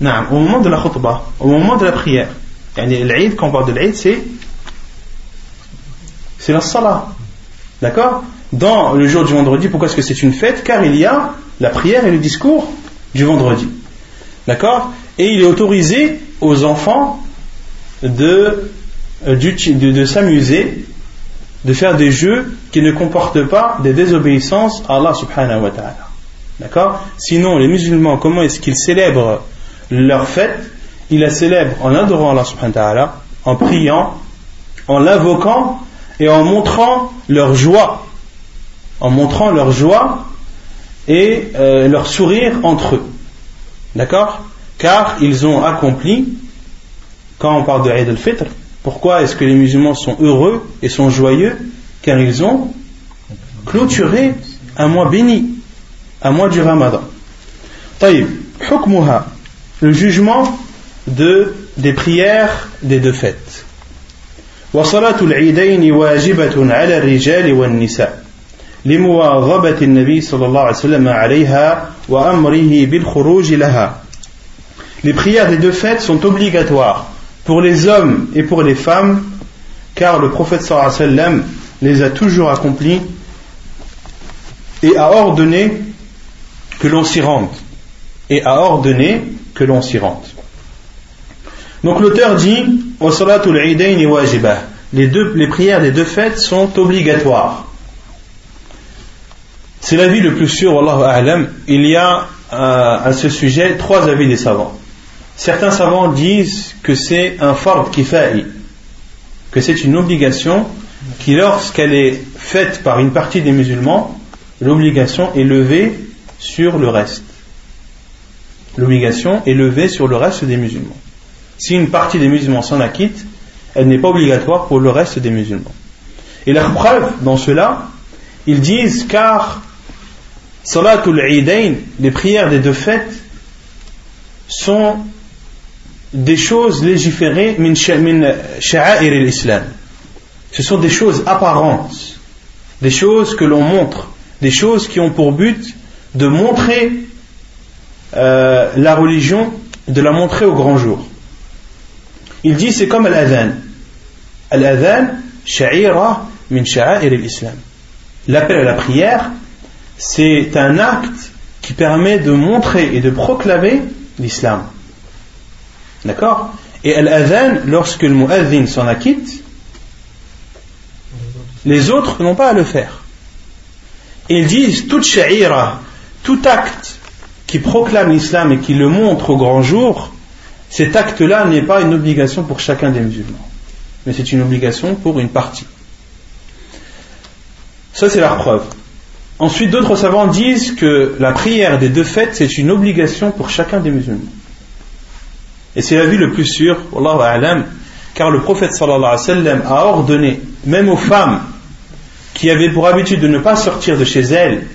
au moment de la khutbah, au moment de la prière. L'Eid, quand on parle de l'Eid, c'est c'est la salah. D'accord? Dans le jour du vendredi, pourquoi est-ce que c'est une fête? Car il y a la prière et le discours du vendredi. D'accord? Et il est autorisé aux enfants de, euh, de, de s'amuser, de faire des jeux qui ne comportent pas des désobéissances à Allah subhanahu wa ta'ala. D'accord? Sinon, les musulmans, comment est-ce qu'ils célèbrent leur fête? Ils la célèbrent en adorant Allah subhanahu wa ta'ala, en priant, en l'invoquant et en montrant leur joie. En montrant leur joie et euh, leur sourire entre eux. D'accord? Car ils ont accompli quand on parle de Eid al-Fitr, pourquoi est-ce que les musulmans sont heureux et sont joyeux Car ils ont clôturé un mois béni, un mois du Ramadan. Taïb, hukmuha, le jugement de, des prières des deux fêtes. وصلاة العيدين واجبة على الرجال والنساء لمواظبة النبي صلى الله عليه وسلم عليها وأمره بالخروج لها. Les prières des deux fêtes sont obligatoires pour les hommes et pour les femmes, car le prophète sallam les a toujours accomplis et a ordonné que l'on s'y rende. Et a ordonné que l'on s'y rende. Donc l'auteur dit les, deux, les prières des deux fêtes sont obligatoires. C'est l'avis le plus sûr, Il y a euh, à ce sujet trois avis des savants. Certains savants disent que c'est un fard kifa'i, que c'est une obligation qui, lorsqu'elle est faite par une partie des musulmans, l'obligation est levée sur le reste. L'obligation est levée sur le reste des musulmans. Si une partie des musulmans s'en acquitte, elle n'est pas obligatoire pour le reste des musulmans. Et la preuve dans cela, ils disent car Salatul Eidain, les prières des deux fêtes, sont des choses légiférées min sha'air l'islam. Ce sont des choses apparentes, des choses que l'on montre, des choses qui ont pour but de montrer euh, la religion, de la montrer au grand jour. Il dit c'est comme l'adhan. L'adhan, sha'ira min sha'air l'islam. L'appel à la prière, c'est un acte qui permet de montrer et de proclamer l'islam. D'accord? Et l'adhan, lorsque le mu'adhin s'en acquitte, les autres n'ont pas à le faire. ils disent toute sha'ira, tout acte qui proclame l'islam et qui le montre au grand jour, cet acte-là n'est pas une obligation pour chacun des musulmans, mais c'est une obligation pour une partie. Ça, c'est la preuve. Ensuite, d'autres savants disent que la prière des deux fêtes, c'est une obligation pour chacun des musulmans. Et c'est la vie le plus sûr, car le prophète a ordonné, même aux femmes qui avaient pour habitude de ne pas sortir de chez elles,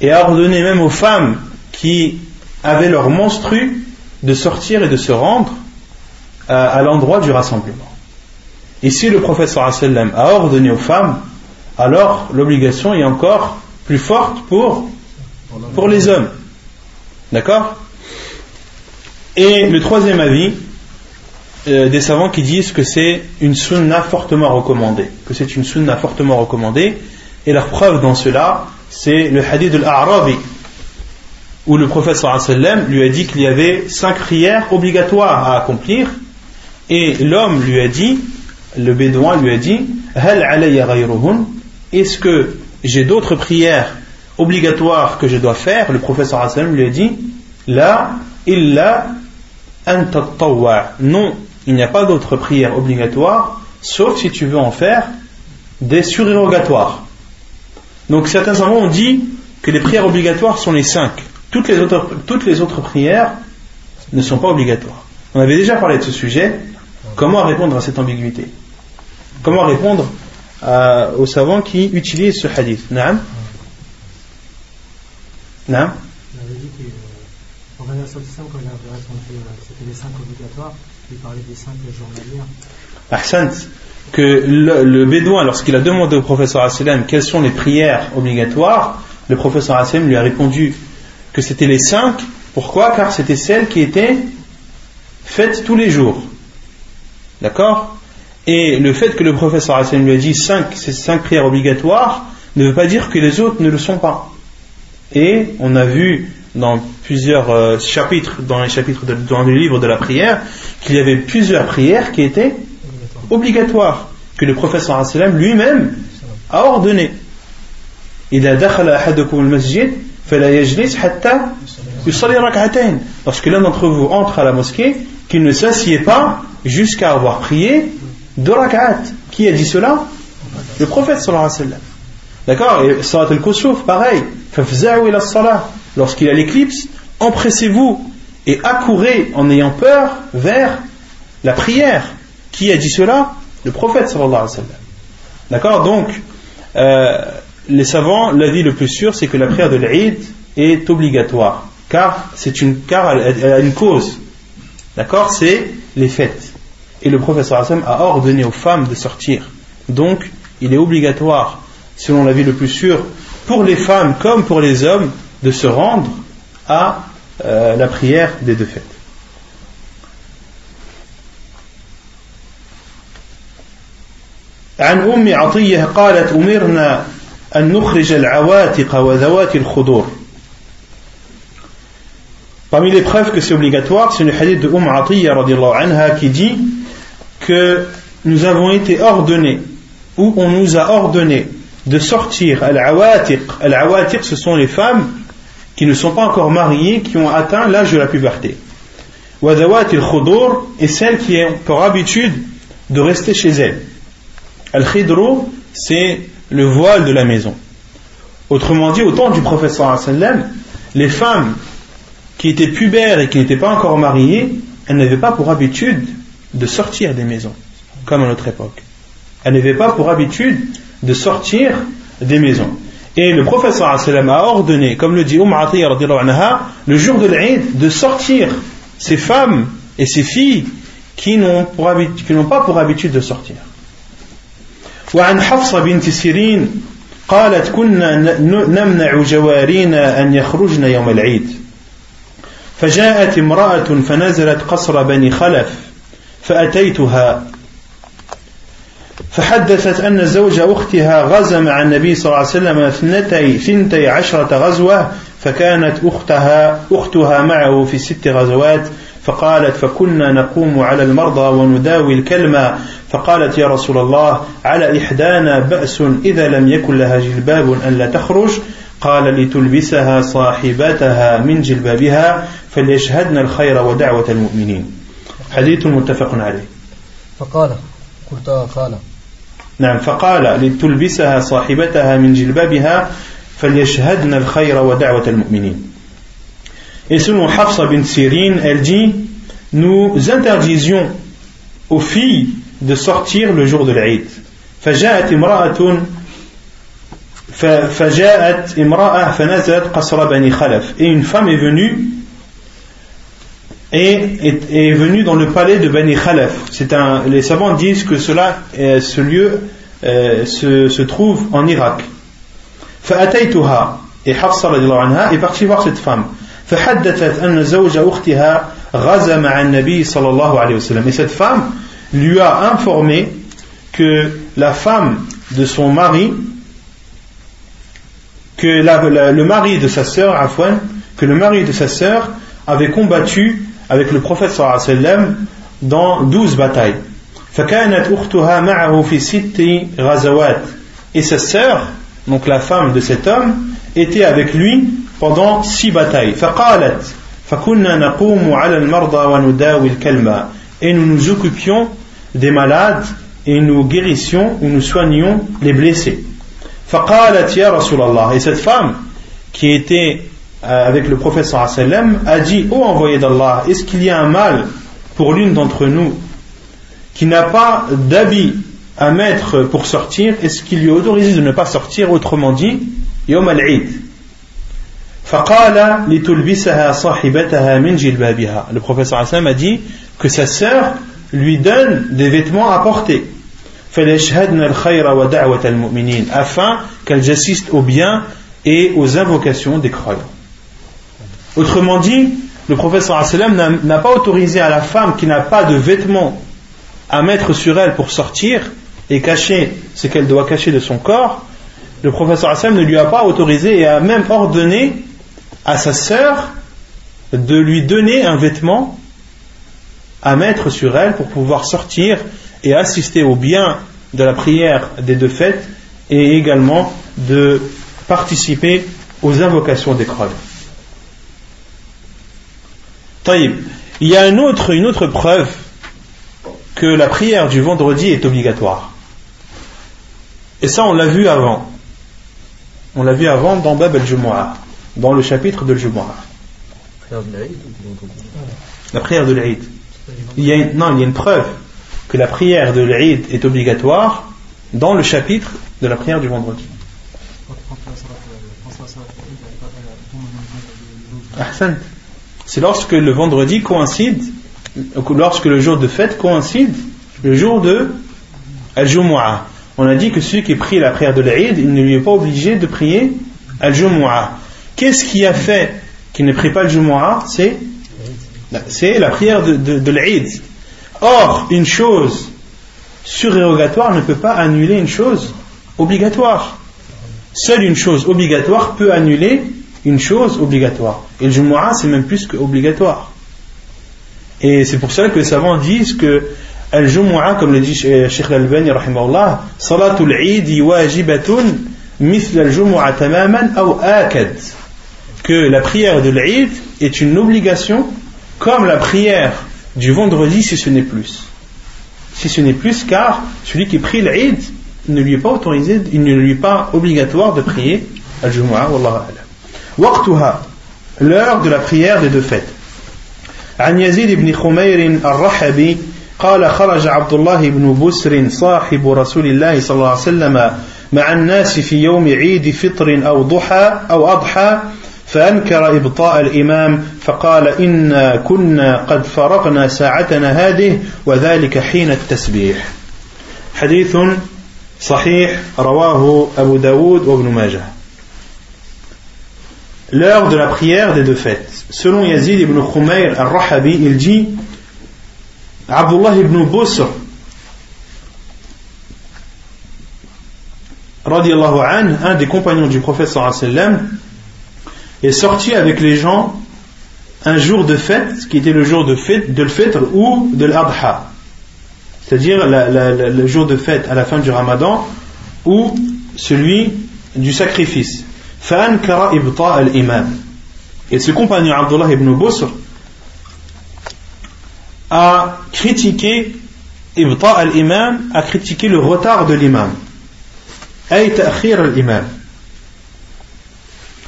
et a ordonné même aux femmes qui avaient leur monstru de sortir et de se rendre euh, à, l'endroit du rassemblement. Et si le prophète a ordonné aux femmes, alors l'obligation est encore plus forte pour, pour les hommes. D'accord? Et le troisième avis, euh, des savants qui disent que c'est une sunna fortement recommandée. Que c'est une sunna fortement recommandée. Et la preuve dans cela, c'est le hadith de l'A'rabi, où le prophète sallam lui a dit qu'il y avait cinq prières obligatoires à accomplir. Et l'homme lui a dit, le bédouin lui a dit, Est-ce que j'ai d'autres prières obligatoires que je dois faire, le sallam lui a dit La illa Non, il n'y a pas d'autres prières obligatoires, sauf si tu veux en faire des surérogatoires. Donc certains savants ont dit que les prières obligatoires sont les cinq. Toutes les autres, toutes les autres prières ne sont pas obligatoires. On avait déjà parlé de ce sujet. Comment répondre à cette ambiguïté? Comment répondre euh, aux savants qui utilisent ce hadith? Naam? Naam On avait dit que Ahsant, que le, bédouin, lorsqu'il a demandé au professeur Asselam quelles sont les prières obligatoires, le professeur Asselam lui a répondu que c'était les cinq. Pourquoi? Car c'était celles qui étaient faites tous les jours. D'accord? Et le fait que le professeur Hassan lui a dit cinq, ces cinq prières obligatoires ne veut pas dire que les autres ne le sont pas. Et on a vu dans plusieurs euh, chapitres, dans les chapitres de, dans le livre de la prière, qu'il y avait plusieurs prières qui étaient obligatoires, que le professeur lui-même a ordonné. Il a Lorsque l'un d'entre vous entre à la mosquée, qu'il ne s'assied pas jusqu'à avoir prié deux rak'at. Qui a dit cela? Le prophète sallallahu alayhi wa sallam. D'accord? Et salat al-kusuf, pareil. ila salat. Lorsqu'il y a l'éclipse, empressez-vous et accourez en ayant peur vers la prière. Qui a dit cela? Le prophète sallallahu. D'accord? Donc, euh, les savants, l'avis le plus sûr, c'est que la prière de l'Eid est obligatoire. Car, c'est une, car elle a une cause. D'accord? C'est les fêtes et le professeur Hassan a ordonné aux femmes de sortir. Donc, il est obligatoire, selon l'avis le plus sûr, pour les femmes comme pour les hommes, de se rendre à euh, la prière des deux fêtes. عن أم عطية قالت أمرنا أن نخرج العواتق وذوات الخضور Parmi les preuves que c'est obligatoire, c'est le hadith de Umm Atiyya anha qui dit que nous avons été ordonnés, ou on nous a ordonné de sortir al-awatiq. Al-awatiq, ce sont les femmes qui ne sont pas encore mariées, qui ont atteint l'âge de la puberté. Wadawat al-khudur et celles qui ont pour habitude de rester chez elles. Al-khidru, c'est le voile de la maison. Autrement dit, au temps du professeur les femmes qui étaient pubères et qui n'étaient pas encore mariées, elles n'avaient pas pour habitude de sortir des maisons, comme à notre époque. Elles n'avaient pas pour habitude de sortir des maisons. Et le professeur a ordonné, comme le dit Umm le jour de l'Aïd, de sortir ces femmes et ces filles qui n'ont pas pour habitude de sortir. وعن حفصة بنت سيرين قالت كنا نمنع جوارينا أن يخرجن يوم العيد فجاءت امرأة فنزلت قصر بني خلف فأتيتها فحدثت أن زوج أختها غزا مع النبي صلى الله عليه وسلم اثنتي ثنتي عشرة غزوة فكانت أختها أختها معه في ست غزوات فقالت فكنا نقوم على المرضى ونداوي الكلمة. فقالت يا رسول الله على إحدانا بأس إذا لم يكن لها جلباب أن لا تخرج. قال لتلبسها صاحبتها من جلبابها فليشهدن الخير ودعوة المؤمنين. حديث متفق عليه. فقال قلت قال. نعم فقال لتلبسها صاحبتها من جلبابها فليشهدن الخير ودعوة المؤمنين. Et selon Hafsa bin Sirin, elle dit Nous interdisions aux filles de sortir le jour de l'Aïd. فجاءت امرأة فجاءت امرأة فنزلت قصر بني خلف. Et une femme est venue et est, venu dans le palais de Bani Khalaf. Les savants disent que cela, euh, ce lieu euh, se, trouve en Irak. et Hafsa anha est partie voir cette femme. Et cette femme lui a informé que la femme de son mari, que le mari de sa sœur, que le mari de sa sœur avait combattu avec le prophète sallam dans douze batailles. فكانت أختها معه في ست غزوات et sa sœur, donc la femme de cet homme, était avec lui pendant six batailles. فقالت فكنا نقوم على المرضى ونداوي الكلمة et nous nous occupions des malades et nous guérissions ou nous soignions les blessés. فقالت يا رسول الله et cette femme qui était euh, avec le prophète sallam a dit ô envoyé d'Allah est-ce qu'il y a un mal pour l'une d'entre nous qui n'a pas d'habit à mettre pour sortir est-ce qu'il lui est autorisé de ne pas sortir autrement dit yom al-eid? Le prophète sallam a dit que sa sœur lui donne des vêtements à porter. Afin qu'elles assistent au bien et aux invocations des croyants. Autrement dit, le professeur sallam n'a pas autorisé à la femme qui n'a pas de vêtements à mettre sur elle pour sortir et cacher ce qu'elle doit cacher de son corps, le professeur sallam ne lui a pas autorisé et a même ordonné à sa sœur de lui donner un vêtement à mettre sur elle pour pouvoir sortir et assister au bien de la prière des deux fêtes et également de participer aux invocations des croix. Il y a une autre, une autre preuve que la prière du vendredi est obligatoire. Et ça, on l'a vu avant. On l'a vu avant dans Bab al-Jumu'ah, dans le chapitre de al-Jumu'ah. La prière de l'Aïd. Il y a non, il y a une preuve que la prière de l'Aïd est obligatoire dans le chapitre de la prière du vendredi. C'est lorsque le vendredi coïncide, lorsque le jour de fête coïncide, le jour de Al-Jumu'ah. On a dit que celui qui prie la prière de l'Aïd, il ne lui est pas obligé de prier Al-Jumu'ah. Qu'est-ce qui a fait qu'il ne prie pas Al-Jumu'ah? C'est c'est la prière de, de, l'Aïd. Or, une chose surérogatoire ne peut pas annuler une chose obligatoire. seule une chose obligatoire peut annuler une chose obligatoire. Et le Jumu'ah, c'est même plus qu'obligatoire. Et c'est pour ça que les savants disent que Al-Jumu'ah, comme le dit Sheikh Al-Albani, Salatul Eid wajibatun mithl al-Jumu'ah tamaman ou akad. Que la prière de l'Eid est une obligation comme la prière du vendredi si ce n'est plus. Si ce n'est plus, car celui qui prie l'Eid ne lui est pas autorisé, il ne lui est pas obligatoire de prier Al-Jumu'ah, Wallahu Waqtuha, l'heure de la prière des deux fêtes. عن يزيد بن خمير الرحبي قال خرج عبد الله بن بسر صاحب رسول الله صلى الله عليه وسلم مع الناس في يوم عيد فطر أو ضحى أو أضحى فأنكر إبطاء الإمام فقال إنا كنا قد فرغنا ساعتنا هذه وذلك حين التسبيح حديث صحيح رواه أبو داود وابن ماجه l'heure de la prière des deux fêtes. Selon Yazid ibn Khumayr al-Rahabi, il dit Abdullah ibn Busr an, un des compagnons du prophète sallam, est sorti avec les gens un jour de fête qui était le jour de fête de l'fitr ou de l'adha c'est-à-dire le jour de fête à la fin du ramadan ou celui du sacrifice et ce compagnon Abdullah ibn Busr a critiqué Ibta al-Imam, a critiqué le retard de l'imam. أي تأخير الإمام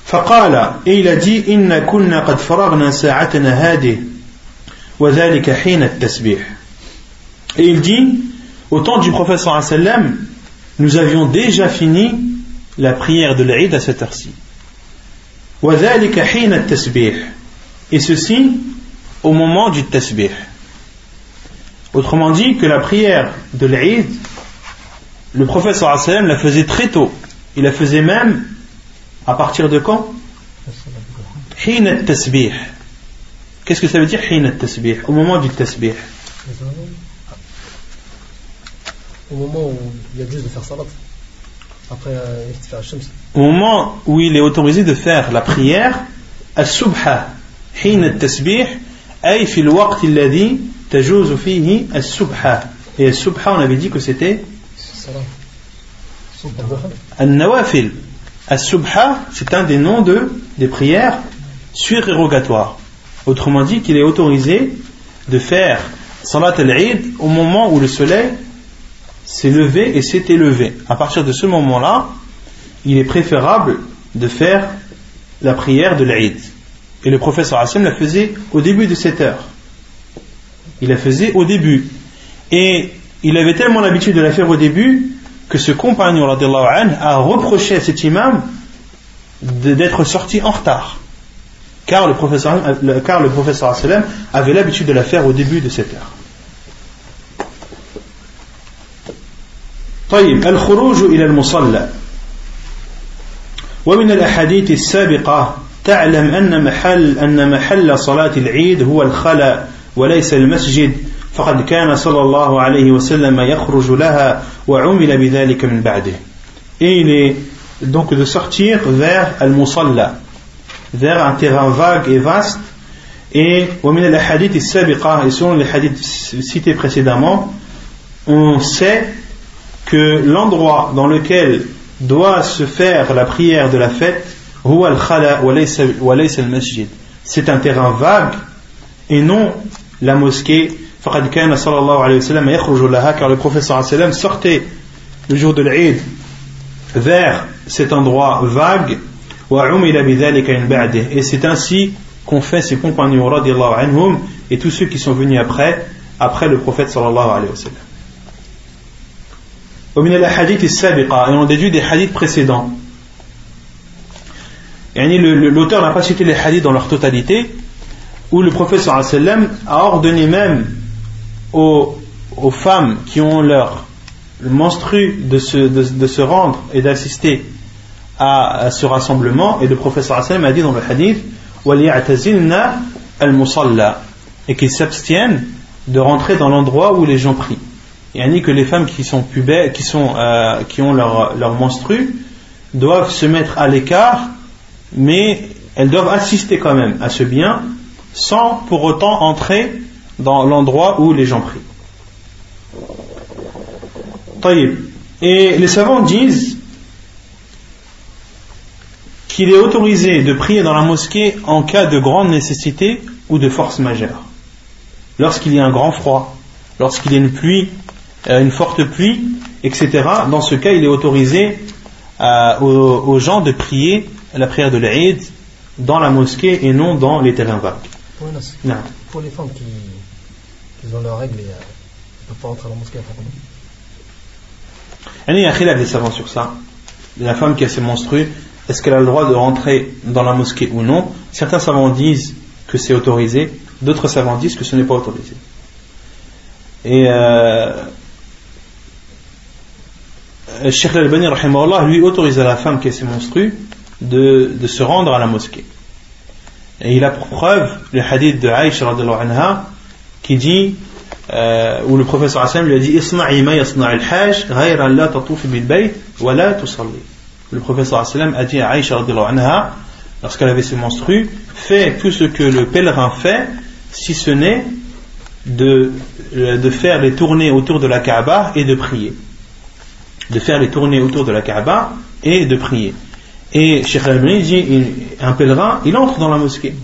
فقال et il a dit إن كنا قد فرغنا ساعتنا هذه وذلك حين التسبيح et il dit au temps du prophète sallallahu alayhi wa sallam nous avions déjà fini la prière de l'Aïd à cette heure-ci. Et ceci au moment du tasbih. Autrement dit, que la prière de l'Aïd, le prophète la faisait très tôt. Il la faisait même à partir de quand? Qu'est-ce que ça veut dire Au moment du tasbih. Au moment où il y a juste de faire salat. Euh, Au moment où il est autorisé de faire la prière, السبحة حين التسبيح أي في الوقت الذي تجوز فيه السبحة et السبحة on avait dit que c'était النوافل السبحة c'est un des noms de, des prières surérogatoires autrement dit qu'il est autorisé de faire salat al-Eid au moment où le soleil s'est levé et s'est élevé. À partir de ce moment-là, il est préférable de faire la prière de l'Aïd. Et le professeur Hassan la faisait au début de cette heure. Il la faisait au début. Et il avait tellement l'habitude de la faire au début que ce compagnon a reproché à cet imam d'être sorti en retard. Car le professeur, car le professeur avait l'habitude de la faire au début de cette heure. طيب الخروج إلى المصلى. ومن الأحاديث السابقة تعلم أن محل أن محل صلاة العيد هو الخلاء وليس المسجد فقد كان صلى الله عليه وسلم يخرج لها وعمل بذلك من بعده. Est donc de sortir vers al-musalla vers un terrain vague et vaste. Et ومن الأحاديث السابقة et selon les hadiths cités précédemment on sait que l'endroit dans lequel doit se faire la prière de la fête, c'est un terrain vague et non la mosquée. car le professeur sortait le jour de l'Eid vers cet endroit vague. Et c'est ainsi qu'ont fait ses compagnons et tous ceux qui sont venus après après le prophète sallallahu alayhi wa et on déduit des hadiths précédents. L'auteur n'a pas cité les hadiths dans leur totalité, où le prophète a ordonné même aux, femmes qui ont leur menstru de se, rendre et d'assister à, ce rassemblement, et le prophète a dit dans le hadith et qu'ils s'abstiennent de rentrer dans l'endroit où les gens prient. Dit que les femmes qui sont pubères, qui, sont, euh, qui ont leur, leur menstru, doivent se mettre à l'écart, mais elles doivent assister quand même à ce bien sans pour autant entrer dans l'endroit où les gens prient. Et les savants disent qu'il est autorisé de prier dans la mosquée en cas de grande nécessité ou de force majeure. Lorsqu'il y a un grand froid, lorsqu'il y a une pluie, une forte pluie, etc. Dans ce cas, il est autorisé euh, aux, gens de prier la prière de l'Aïd dans la mosquée et non dans les terrains vagues. Pour les femmes qui, ont leurs règles et ne peuvent pas rentrer à la mosquée, il y a des savants sur ça. La femme qui a ses menstrues, est-ce qu'elle a le droit de rentrer dans la mosquée ou non? Certains savants disent que c'est autorisé, d'autres savants disent que ce n'est pas autorisé. Et euh, Sheikh Al-Bani lui autorise à la femme qui a ses menstrues de, se rendre à la mosquée. Et il a pour preuve le hadith de Aïcha anha qui dit euh, où le professeur Hassan lui a dit. Le professeur Hassan a dit à Aïcha anha lorsqu'elle avait ses menstrues fais tout ce que le pèlerin fait si ce n'est de, de faire les tournées autour de la Kaaba et de prier de faire les tournées autour de la Kaaba et de prier. Et Sheikh al dit un pèlerin, il entre dans la mosquée.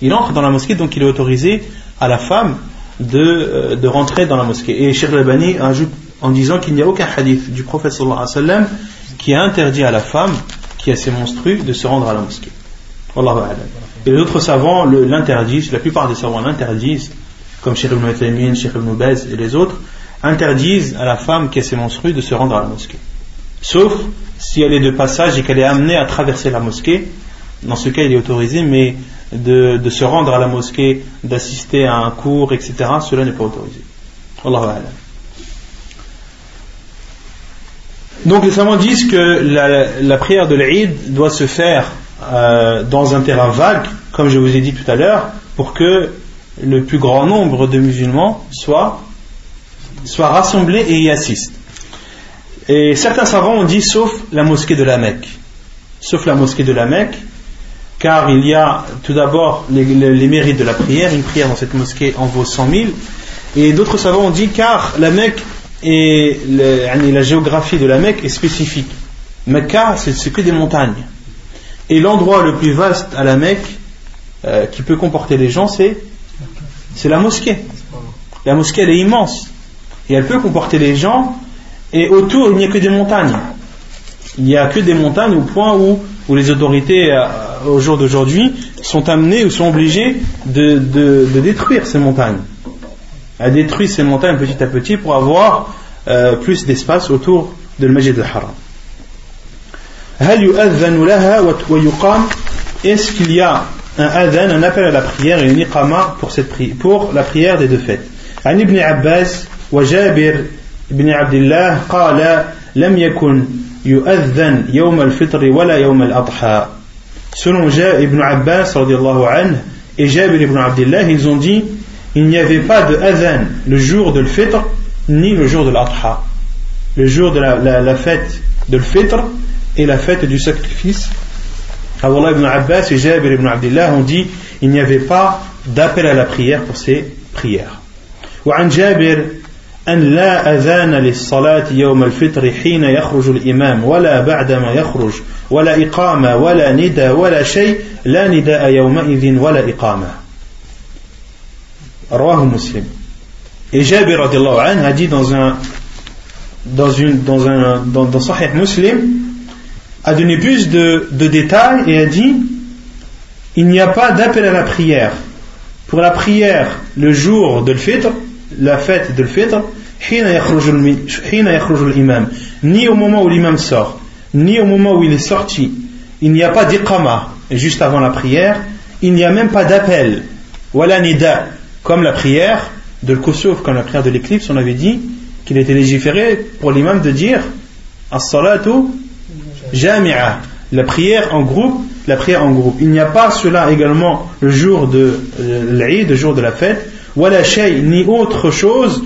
Il entre dans la mosquée, donc il est autorisé à la femme de, euh, de rentrer dans la mosquée. Et Sheikh al ajoute en disant qu'il n'y a aucun hadith du prophète sallallahu alayhi wa sallam qui a interdit à la femme qui a ses monstrues de se rendre à la mosquée. Et les autres savants l'interdisent, la plupart des savants l'interdisent, comme Sheikh ibn Uthaymin, Sheikh ibn Baz et les autres, interdisent à la femme qui a ses menstrues de se rendre à la mosquée. Sauf si elle est de passage et qu'elle est amenée à traverser la mosquée. Dans ce cas, il est autorisé, mais de, se rendre à la mosquée, d'assister à un cours, etc., cela n'est pas autorisé. Donc les savants disent que la, prière de l'Eid doit se faire euh, dans un terrain vague, comme je vous ai dit tout à l'heure, pour que le plus grand nombre de musulmans soient soient rassemblés et y assistent. Et certains savants ont dit sauf la mosquée de la Mecque. Sauf la mosquée de la Mecque, car il y a tout d'abord les, mérites de la prière. Une prière dans cette mosquée en vaut 100 000. Et d'autres savants ont dit car la Mecque et la géographie de la Mecque est spécifique. Mecca, c'est que des montagnes. Et l'endroit le plus vaste à la Mecque euh, qui peut comporter les gens, c'est la mosquée. La mosquée, elle est immense et elle peut comporter les gens, et autour il n'y a que des montagnes. Il n'y a que des montagnes au point où, où les autorités euh, au jour d'aujourd'hui sont amenées ou sont obligées de, de, détruire ces montagnes. À détruire ces montagnes petit à petit pour avoir euh, plus d'espace autour de Majid al-Haram. Est-ce qu'il y a un adhan, un appel à la prière et une iqama pour, cette pour la prière des deux fêtes Ibn Abbas وجابر بن عبد الله قال لم يكن يؤذن يوم الفطر ولا يوم الأضحى Selon Ibn Abbas anhu, et Jabir ibn Abdullah, ils ont dit il n'y avait pas de adhan le jour de l'Fitr ni le jour de l'Adha. Le jour de la, la, la fête de l'Fitr et la fête du sacrifice. Allah ibn Abbas et Jabir ibn Abdullah ont dit il n'y avait pas d'appel à la prière pour ces prières. وعن جابر أن لا أذان للصلاة يوم الفطر حين يخرج الإمام ولا بعدما يخرج ولا إقامة ولا ندى ولا شيء لا نداء يومئذ ولا إقامة رواه مسلم Et Jabir anhu a dit dans un dans une dans un dans, dans Sahih Muslim a donné plus de, de détails et a dit il n'y a pas d'appel à la prière pour la prière le jour de l'Fitr la fête de l'Fitr ni au moment où l'imam sort, ni au moment où il est sorti, il n'y a pas d'iqama, juste avant la prière, il n'y a même pas d'appel, wala nida, comme la prière de comme la prière de l'éclipse, on avait dit qu'il était légiféré pour l'imam de dire as-salatu jami'a, la prière en groupe, la prière en groupe. Il n'y a pas cela également le jour de euh, l'Aïd, le jour de la fête, wala shay, ni autre chose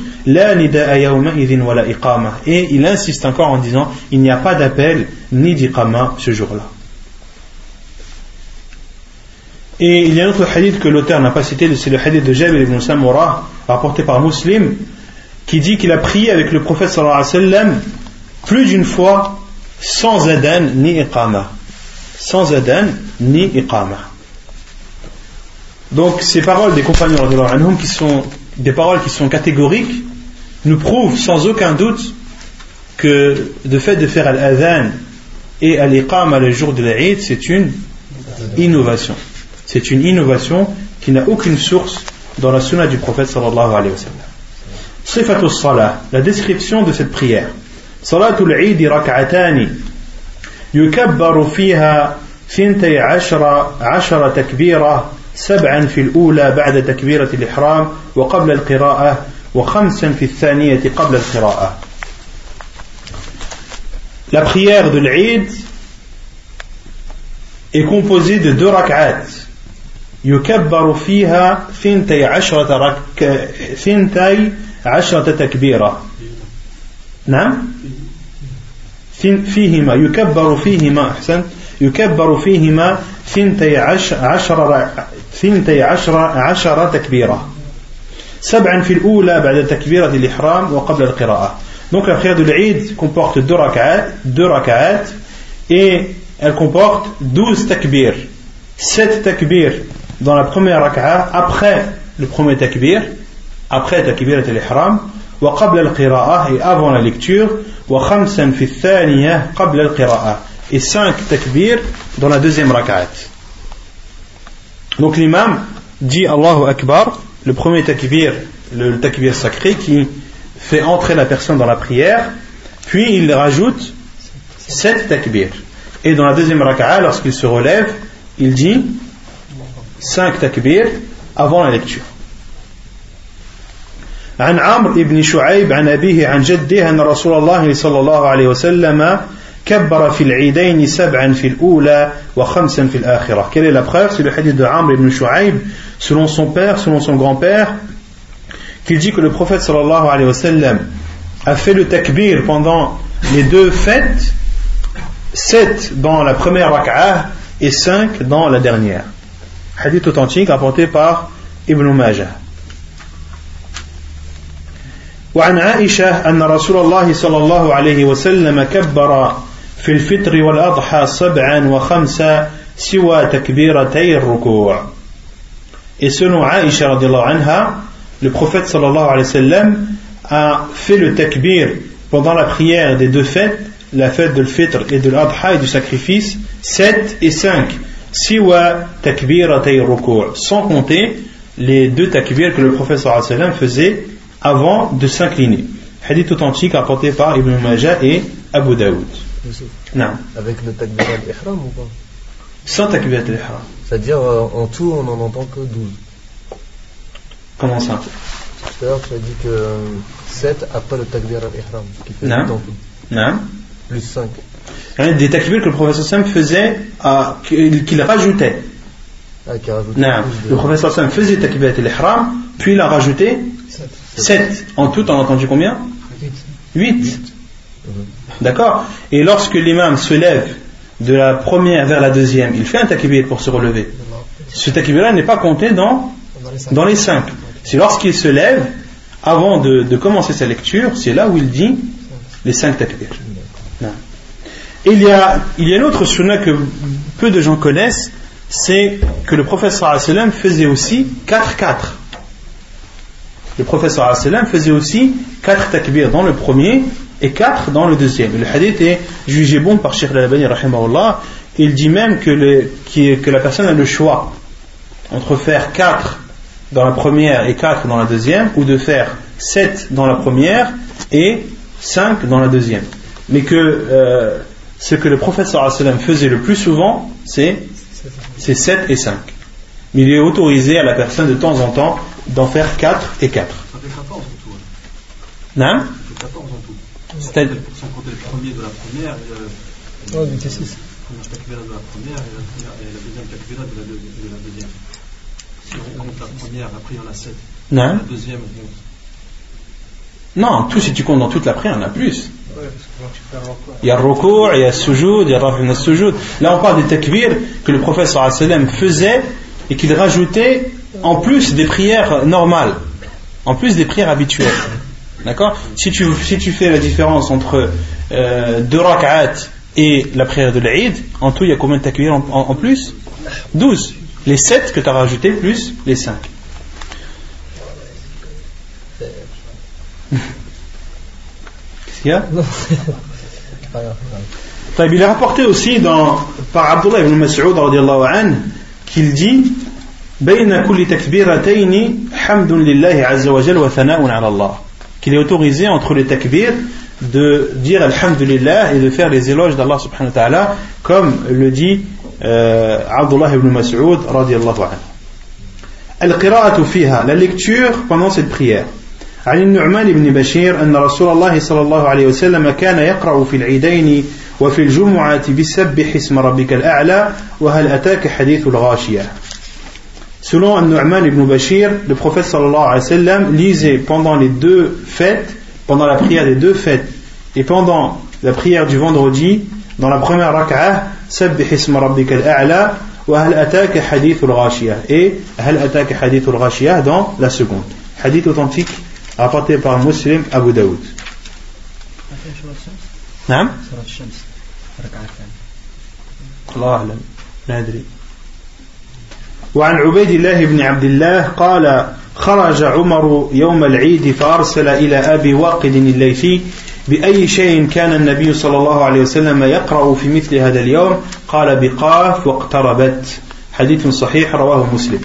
Et il insiste encore en disant il n'y a pas d'appel ni d'iqama ce jour-là. Et il y a un autre hadith que l'auteur n'a pas cité, c'est le hadith de Jabir ibn Samura, rapporté par Muslim, qui dit qu'il a prié avec le prophète sallallahu alayhi wa sallam plus d'une fois sans adan ni iqama. Sans adan ni iqama. Donc ces paroles des compagnons qui sont des paroles qui sont catégoriques nous prouvent sans aucun doute que le fait de faire al-adhan et al-iqama le jour de l'Aïd c'est une innovation. C'est une innovation qui n'a aucune source dans la sunna du prophète sallallahu alayhi wa sallam. Sifatul salah, la description de cette prière. Salatul Eid rak'atani يكبر فيها ثنتي عشر عشر تكبيرة سبعا في الأولى بعد تكبيرة الإحرام وقبل القراءة وخمسا في الثانية قبل القراءة. La prière de l'Eid est composée de deux rak'at. يكبر فيها ثنتي عشرة رك... ثنتي عشرة تكبيرة. نعم؟ فيهما يكبر فيهما أحسن يكبر فيهما ثنتي عشر ثنتي عشر عشر تكبيرة. سبعا في الأولى بعد تكبيرة الإحرام وقبل القراءة Donc la prière de l'Eid comporte deux rak'at, deux rak'at et elle comporte douze takbir, sept takbir dans la première raka'a après le premier takbir, après takbir al-ihram, wa qabla al-qira'ah et avant la lecture, wa khamsan fi thaniya qabla al-qira'ah et cinq takbir dans la deuxième raka'at. Donc l'imam dit Allahu Akbar, le premier takbir, le takbir sacré qui fait entrer la personne dans la prière, puis il rajoute sept takbir. Et dans la deuxième raka'a, lorsqu'il se relève, il dit cinq takbir avant la lecture. عن عمرو بن شعيب عن أبيه عن جده أن رسول الله صلى الله عليه وسلم كبر في العيدين سبعا في الأولى وخمسا في الآخرة Quelle est la preuve C'est le hadith de Amr ibn Shu'aib selon son père, selon son grand-père qu'il dit que le prophète sallallahu alayhi wa sallam a fait le takbir pendant les deux fêtes sept dans la première rak'ah et cinq dans la dernière hadith authentique rapporté par Ibn Majah. وعن عائشة أن رسول الله صلى الله عليه وسلم كبر في الفطر والأضحى سبعا وخمسة سوى تكبيرتي الركوع Et selon Aïcha anha, le prophète sallallahu alayhi wa sallam a fait le takbir pendant la prière des deux fêtes, la fête de l'Fitr et de l'Adha et du sacrifice, 7 et 5 siwa takbiratay ruku' sans compter les deux takbir que le professeur sallam faisait avant de s'incliner. Hadith authentique apporté par Ibn Majah et Abu Daoud. Non. Avec le takbir al-ihram ou pas? Sans takbir al-ihram. C'est-à-dire euh, en tout on n'en entend que 12. Comment ça? Tout à l'heure tu as dit que 7 après le takbir al-ihram. Non. Non. Plus 5 des takbir que le professeur Sam faisait, qu'il rajoutait. Ah, le professeur Sam faisait takbir al-ihram, puis il a rajouté 7. En tout, on a entendu combien? 8. D'accord Et lorsque l'imam se lève de la première vers la deuxième, il fait un takbir pour se relever. Ce takbir-là n'est pas compté dans, dans les 5. C'est lorsqu'il se lève, avant de, de, commencer sa lecture, c'est là où il dit les 5 takbirs il y a, il y a une autre sunna que peu de gens connaissent, c'est que le professeur sallam faisait aussi 4-4. Le professeur sallam faisait aussi 4 takbir dans le premier et 4 dans le deuxième. Le hadith est jugé bon par Sheikh al-Albani Il dit même que, le, que la personne a le choix entre faire 4 dans la première et 4 dans la deuxième, ou de faire 7 dans la première et 5 dans la deuxième. Mais que euh, ce que le prophète sallam faisait le plus souvent, c'est 7 et 5. Mais il est autorisé à la personne de temps en temps d'en faire 4 et 4. Ça fait 14 en tout. Non Ça fait 14 en tout. C'est-à-dire Sans compter le premier de la première et le, oh, 6. la takbira de la première et la, et la deuxième takbira de la, de, de la deuxième. Si on compte la première, après il y en a 7. Non. La deuxième, 11. Non, tout si tu comptes dans toute la prière, il y en a plus. Il y a le recours, il y a le sujoud, il y a le sujoud. Là, on parle des takbir que le professeur sallam faisait et qu'il rajoutait en plus des prières normales, en plus des prières habituelles. D'accord si tu, si tu fais la différence entre euh, deux rak'at et la prière de l'Aïd, en tout, il y a combien de takbir en, en, plus 12. Les 7 que tu as rajoutés plus les 5. Qu'est-ce qu'il y a Il est rapporté aussi dans, par Abdullah ibn Mas'ud qu'il dit بين كل تكبيرتين حمد لله عز وجل وثناء على الله qu'il est autorisé entre les takbir de dire Alhamdulillah et de faire les éloges d'Allah subhanahu wa ta'ala comme le dit euh, Abdullah ibn Mas'ud radiallahu anhu القراءة فيها la lecture pendant cette prière عن النعمان بن بشير أن رسول الله صلى الله عليه وسلم كان يقرأ في العيدين وفي الجمعة بسبح اسم ربك الأعلى وهل أتاك حديث الغاشية Selon Nu'man ibn Bashir, le prophète sallallahu alayhi wa sallam lisait pendant les deux fêtes, pendant la prière des deux fêtes et pendant la prière du vendredi, dans la première rak'ah, Sabbih isma rabbika al-a'la wa hal ataka hadith al-ghashiyah et hal ataka hadith al-ghashiyah dans la seconde. Hadith authentique rapporté par Muslim Abu Daoud. نعم الله أعلم لا أدري وعن عبيد الله بن عبد الله قال خرج عمر يوم العيد فأرسل إلى أبي واقد الليثي بأي شيء كان النبي صلى الله عليه وسلم يقرأ في مثل هذا اليوم؟ قال بقاف واقتربت. حديث صحيح رواه مسلم.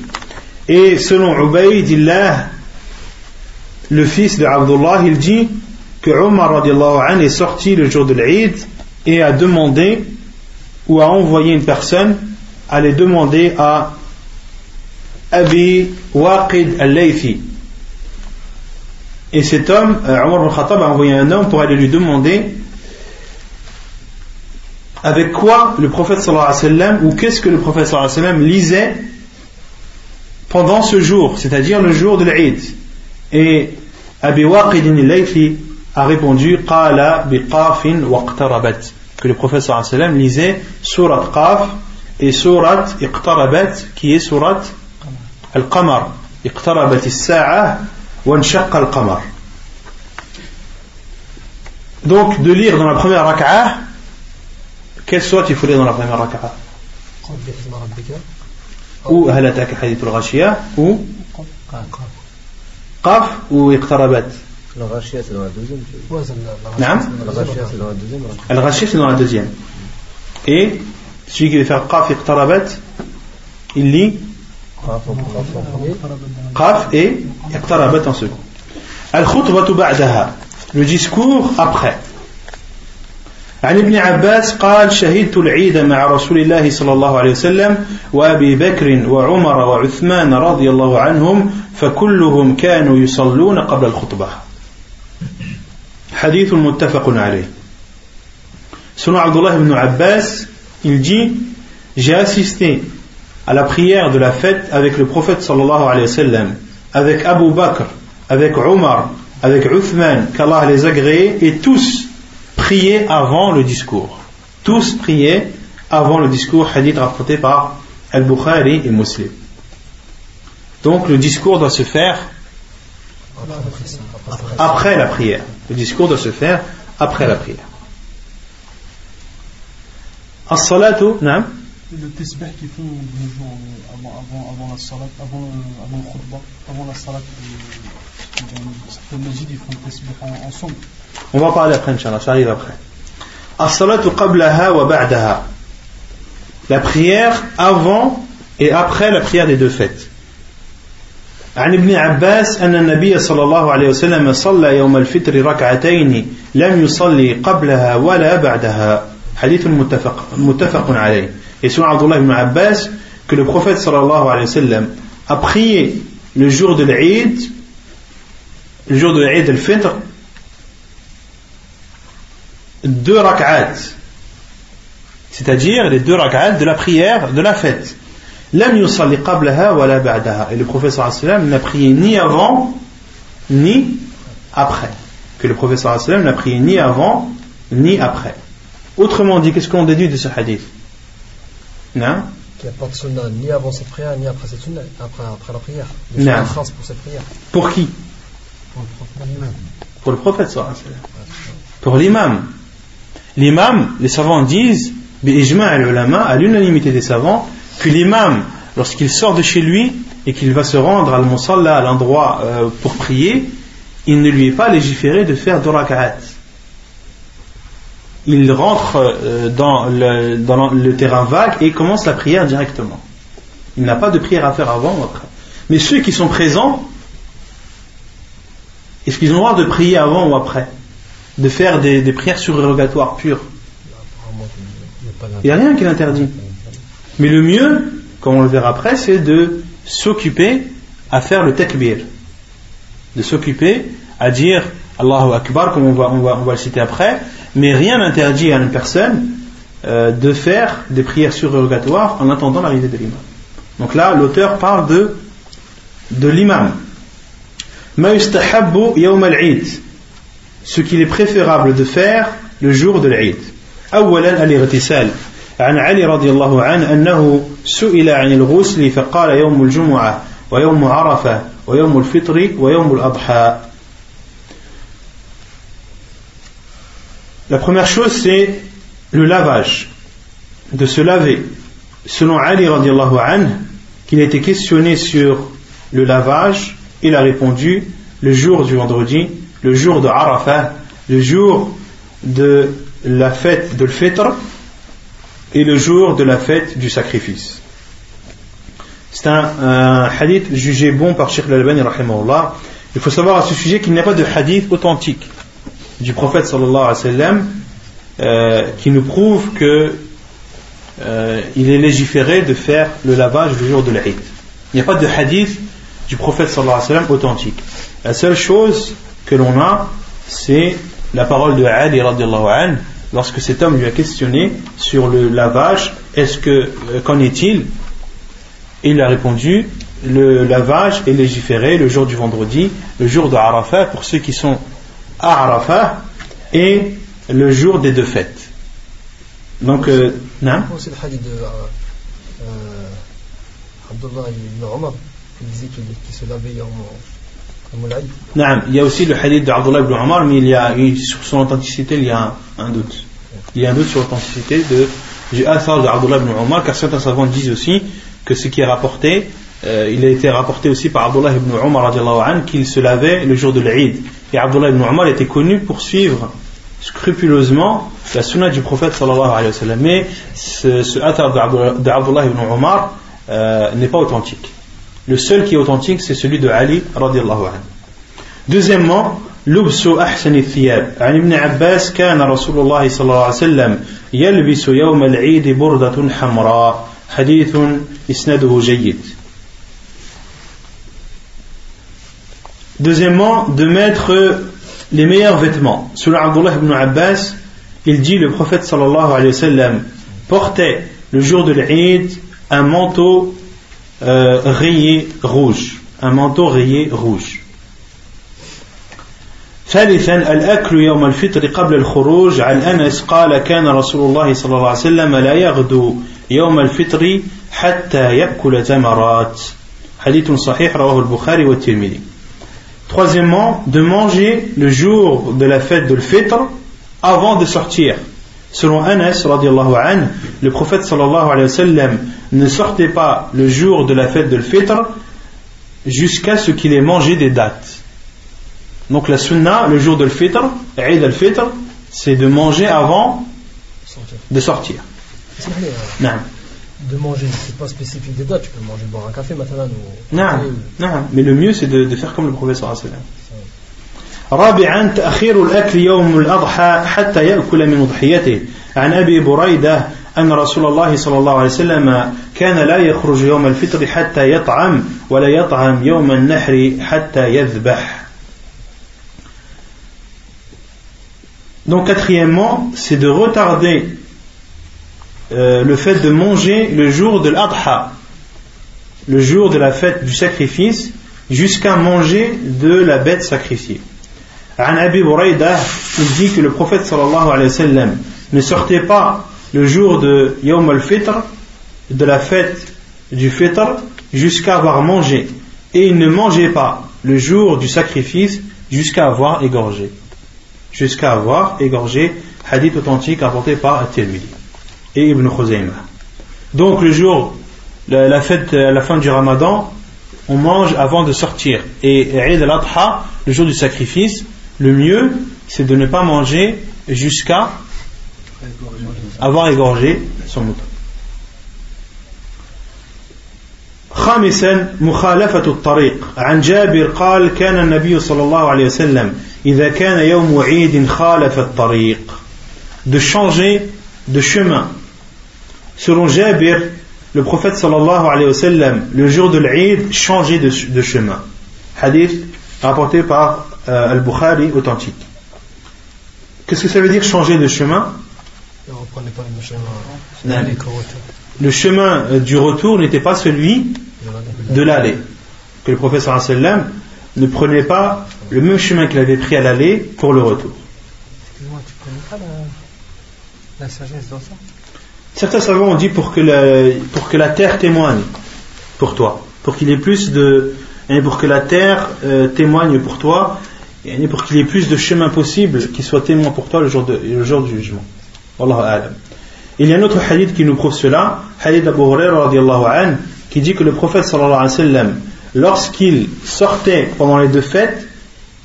Et selon Ubaydillah, le fils de Abdullah, il dit que Omar an, est sorti le jour de l'Eid et a demandé ou a envoyé une personne les demander à Abi Waqid al-Laythi. Et cet homme, euh, Omar al-Khattab a envoyé un homme pour aller lui demander avec quoi le prophète sallallahu alayhi wa sallam, ou qu'est-ce que le prophète sallallahu alayhi wa sallam lisait pendant ce jour, c'est-à-dire le jour de l'Eid. Et Abi Waqid al-Laythi a répondu Qala bi qafin waqtarabat que le prophète sallallahu alayhi wa sallam lisait surat Qaf et surat Iqtarabat qui est surat القمر اقتربت الساعة وانشق القمر donc de lire dans la première raka'a quelle sourate il faut lire dans la première raka'a ou هل أتاك حديث الغاشية ou قاف ou اقتربت الغاشية c'est dans la deuxième نعم الغاشية c'est dans la deuxième et celui qui veut faire قاف اقتربت il lit قاف et اقتربت en second الخطبة بعدها. Le discours après. عن ابن عباس قال شهدت العيد مع رسول الله صلى الله عليه وسلم وأبي بكر وعمر وعثمان رضي الله عنهم فكلهم كانوا يصلون قبل الخطبة. حديث متفق عليه. Selon Abdullah ibn Abbas, il dit assisté à la prière de la fête avec le prophète sallallahu alayhi wa sallam, avec Abu Bakr, avec Omar, avec Uthman, qu'Allah les agréés, et tous priaient avant le discours. Tous priaient avant le discours, hadith rapporté par Al-Bukhari et Muslim. Donc le discours doit se faire après la prière. Le discours doit se faire après la prière. As-salatu, le tesbih qu'ils font de nos jours avant, avant, avant la salat, avant, avant le khutbah, avant la salat, certaines masjids ils font le tesbih ensemble. On va parler après, Inch'Allah, ça arrive après. As-salatu qablaha wa ba'daha. La prière avant et après la prière des deux fêtes. عن ابن عباس أن النبي صلى الله عليه وسلم صلى يوم الفطر ركعتين لم يصلي قبلها ولا بعدها حديث متفق, متفق عليه Et selon Abdullah ibn Abbas, que le prophète sallallahu alayhi wa a prié le jour de l'Eid, le jour de l'Eid al-Fitr, deux rak'at, c'est-à-dire les deux rak'at de la prière de la fête. Lam yusalli qablaha wa la. Et le prophète sallallahu alayhi wa sallam n'a prié ni avant, ni après. que le prophète sallam n'a prié ni avant ni après. Autrement dit, qu'est-ce qu'on déduit de ce hadith? Non Qu'il n'y a pas de sunnah ni avant cette prière ni après cette sunnah, après, après la prière. Non. pour cette prière. Pour qui? Pour le prophète sallam. Pour l'imam. L'imam, les savants disent, à l'unanimité des savants, que l'imam, lorsqu'il sort de chez lui et qu'il va se rendre à l'endroit euh, pour prier, il ne lui est pas légiféré de faire deux rak'at. Il rentre euh, dans, le, terrain vague et commence la prière directement. Il n'a pas de prière à faire avant ou après. Mais ceux qui sont présents, est-ce qu'ils ont le droit de prier avant ou après? De faire des, prières surrogatoires pures? Il n'y a rien qui l'interdit. Mais le mieux, comme on le verra après, c'est de s'occuper à faire le takbir. De s'occuper à dire Allahu Akbar, comme on va le citer après, mais rien n'interdit à une personne euh, de faire des prières surrogatoires en attendant l'arrivée de l'imam. Donc là, l'auteur parle de, de l'imam. Ce qu'il est préférable de faire le jour de l'Eid. أولا الاغتسال عن علي رضي الله عنه أنه سئل عن الغسل فقال يوم الجمعة ويوم عرفة ويوم الفطر ويوم الأضحى La première chose, c'est le lavage, de se laver. Selon Ali radiallahu anhu, qu'il a été questionné sur le lavage, il a répondu le jour du vendredi, le jour de Arafah, le jour de la fête de l'Fitr et le jour de la fête du sacrifice. C'est un, hadith jugé bon par Sheikh al-Albani Il faut savoir à ce sujet qu'il n'y a pas de hadith authentique du prophète sallallahu alayhi wa sallam euh, qui nous prouve que euh, il est légiféré de faire le lavage le jour de l'Aïd. Il n'y a pas de hadith du prophète sallallahu alayhi wa authentique. La seule chose que l'on a, c'est la parole de Ali radiallahu anhu lorsque cet homme lui a questionné sur le lavage, est-ce que euh, qu'en est-il? Il a répondu le lavage est légiféré le jour du vendredi, le jour de Arafat pour ceux qui sont à Arafat et le jour des deux fêtes. Donc, euh, non C'est le hadith de euh, euh, Abdullah ibn Omar qui disait qu'il se lavait en il y a aussi le hadith d'Abdullah ibn Omar, mais il y a, sur son authenticité, il y a un, doute. Il y a un doute sur l'authenticité de, du Athar d'Abdullah ibn Omar, car certains savants disent aussi que ce qui est rapporté, euh, il a été rapporté aussi par Abdullah ibn Omar qu'il se lavait le jour de l'Eid. Et Abdullah ibn Omar était connu pour suivre scrupuleusement la sunna du prophète sallallahu alayhi wa sallam. Mais ce, ce Athar d'Abdullah ibn Omar euh, n'est pas authentique. Le seul qui est authentique, c'est celui de Ali radiallahu anhu. Deuxièmement, لبس أحسن الثياب عن ابن عباس كان رسول الله صلى الله عليه وسلم يلبس يوم العيد بردة حمراء حديث إسناده جيد Deuxièmement, de mettre les meilleurs vêtements. Selon Abdullah ibn Abbas, il dit le prophète sallallahu alayhi wa sallam portait le jour de l'Eid un manteau euh, rayé rouge, un manteau rayé rouge. ثالثا الأكل يوم الفطر قبل الخروج عن أنس قال كان رسول الله صلى الله عليه وسلم لا يغدو يوم الفطر حتى يأكل تمرات حديث صحيح رواه البخاري والترمذي Troisièmement, de manger le jour de la fête de l'Fitr avant de sortir. Selon Anas, le prophète sallallahu alayhi wa sallam ne sortait pas le jour de la fête de l'Fitr jusqu'à ce qu'il ait mangé des dates. Donc la sunna, le jour de l'Fitr, Eid al-Fitr, c'est de manger avant de sortir. Non De manger, c'est pas spécifique des dates, tu peux manger, boire un café maintenant. Non, non, mais le mieux c'est de, de, faire comme le prophète sallallahu alayhi wa sallam. رابعا تأخير الأكل يوم الأضحى حتى يأكل من أضحيته عن أبي بريدة أن رسول الله صلى الله عليه وسلم كان لا يخرج يوم الفطر حتى يطعم ولا يطعم يوم النحر حتى يذبح Donc quatrièmement, c'est de retarder euh, le fait de manger le jour de l'Adha, le jour de la fête du sacrifice, jusqu'à manger de la bête sacrifiée. An Abi Buraida, il dit que le prophète sallallahu alayhi wa ne sortait pas le jour de Yawm al-Fitr, de la fête du Fitr, jusqu'à avoir mangé. Et il ne mangeait pas le jour du sacrifice jusqu'à avoir égorgé. Jusqu'à avoir égorgé, hadith authentique apporté par At-Tirmidhi et Ibn Khuzaymah. Donc le jour, la, fête, à la fin du Ramadan, on mange avant de sortir. Et Eid al-Adha, le jour du sacrifice, le mieux, c'est de ne pas manger jusqu'à avoir égorgé son mouton. خامسا مخالفة الطريق عن جابر قال كان النبي صلى الله عليه وسلم إذا كان يوم عيد خالف الطريق de changer de chemin selon Jabir le prophète sallallahu alayhi wa sallam le jour de l'Eid changeait de, de chemin. Hadith rapporté par euh, Al-Bukhari authentique. Qu'est-ce que ça veut dire changer de chemin? Le chemin euh, du retour n'était pas celui de l'aller. Que le professeur sallam ne prenait pas le même chemin qu'il avait pris à l'aller pour le retour. Excuse-moi, tu connais pas la, sagesse dans ça? Certains savants ont dit pour que, la, pour que la terre témoigne pour toi, pour qu'il ait plus de. Hein, pour que la terre euh, témoigne pour toi, et pour qu'il y ait plus de chemins possibles qui soient témoins pour toi le jour, de, le jour du jugement. Il y a un autre hadith qui nous prouve cela, hadith d'Abu Hurairah qui dit que le prophète sallallahu alayhi wa sallam, lorsqu'il sortait pendant les deux fêtes,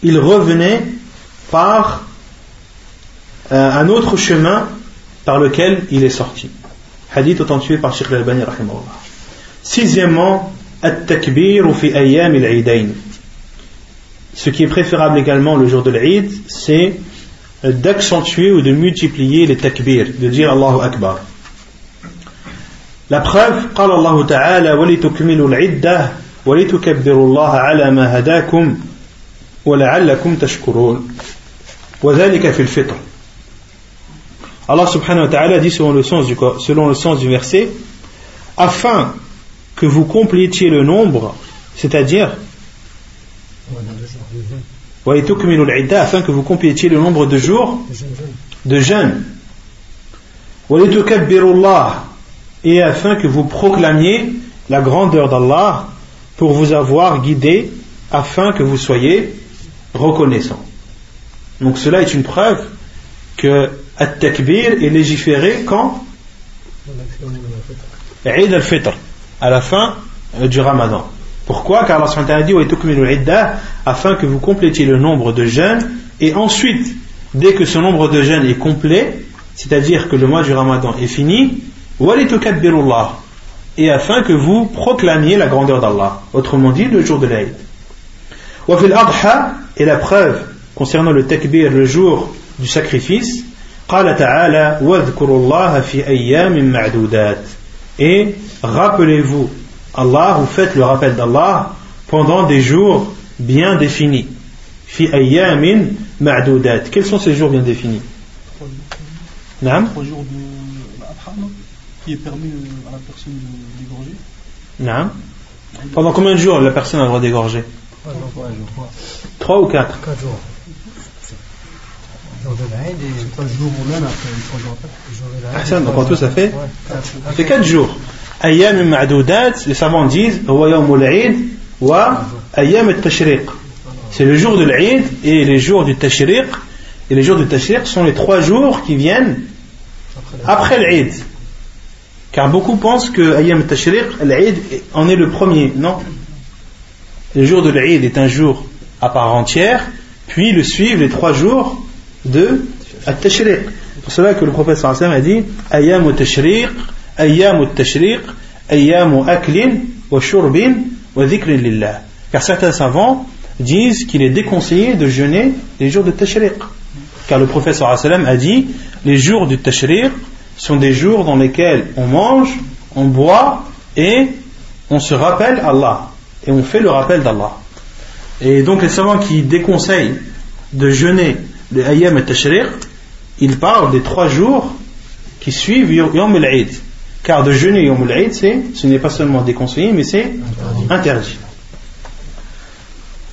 il revenait par euh, un autre chemin par lequel il est sorti. Hadith authentifié par Sheikh al-Albani Sixièmement, at-takbir fi ayyam al Ce qui est préférable également le jour de l'Eid, c'est d'accentuer ou de multiplier les takbir, de dire Allahu Akbar. La preuve, قال الله تعالى ولتكملوا العدة ولتكبروا الله على ما هداكم ولعلكم تشكرون وذلك في الفطر Allah subhanahu wa ta'ala dit selon le, sens du, selon le sens du verset afin que vous complétiez le nombre c'est-à-dire afin que vous complétiez le nombre de jours de jeûne et afin que vous proclamiez la grandeur d'Allah pour vous avoir guidé afin que vous soyez reconnaissant. Donc cela est une preuve que At-Takbir est légiféré quand Eid al-Fitr, à la fin euh, du Ramadan. Pourquoi? Car Allah dit afin que vous complétiez le nombre de jeûnes et ensuite, dès que ce nombre de jeûnes est complet, c'est-à-dire que le mois du Ramadan est fini, et afin que vous proclamiez la grandeur d'Allah. Autrement dit, le jour de l'Aïd. Et la preuve concernant le takbir, le jour du sacrifice, et rappelez-vous Allah ou faites le rappel d'Allah pendant des jours bien définis. Fi Quels sont ces jours bien définis? Trois jours de qui est permis à la personne d'égorger. Non. Pendant combien de jours la personne a le droit d'égorger? Trois ou quatre? Quatre jours. Ah, donc en tout, ça fait, ça fait 4 jours. Ayam ma'doudat, les savants disent, wa ayam. C'est le jour de l'Aïd et les jours du tashriq. Et les jours du tashriq sont les trois jours qui viennent après l'Aïd. Car beaucoup pensent que Ayam Tashriq, l'Aïd en est le premier. Non. Le jour de l'Aïd est un jour à part entière, puis le suivent les trois jours de Tashriq. C'est pour cela que le prophète sallam a dit Ayam Tashriq, Ayam Tashriq, Ayam Aklin, wa Shurbin, wa Dhikrin Lillah. Car certains savants disent qu'il est déconseillé de jeûner les jours de Tashriq. Car le prophète sallam a dit les jours du Tashriq sont des jours dans lesquels on mange, on boit et on se rappelle Allah. Et on fait le rappel d'Allah. Et donc les savants qui déconseillent de jeûner le Ayam et Tashriq, ils parlent des trois jours qui suivent Yom al-Eid. Car de jeûner Yom al-Eid, ce n'est pas seulement déconseillé, mais c'est interdit.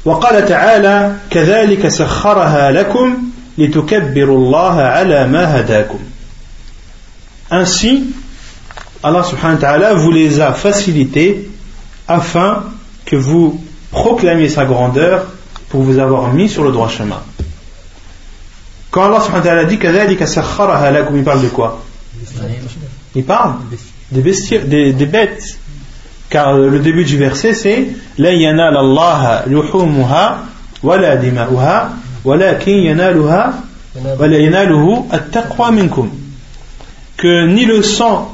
وقال تعالى كذلك سخرها لكم لتكبروا الله على ما هداكم Ainsi, Allah subhanahu wa ta'ala vous les a facilités afin que vous proclamiez sa grandeur pour vous avoir mis sur le droit chemin. Quand Allah subhanahu wa ta'ala dit il parle de quoi? Il parle des, bestiaux, des, des, bêtes. Car le début du verset c'est La yanal Allah luhumuha wa la dima'uha wa la yanaluha wa la yanaluhu at-taqwa minkum. Que ni le sang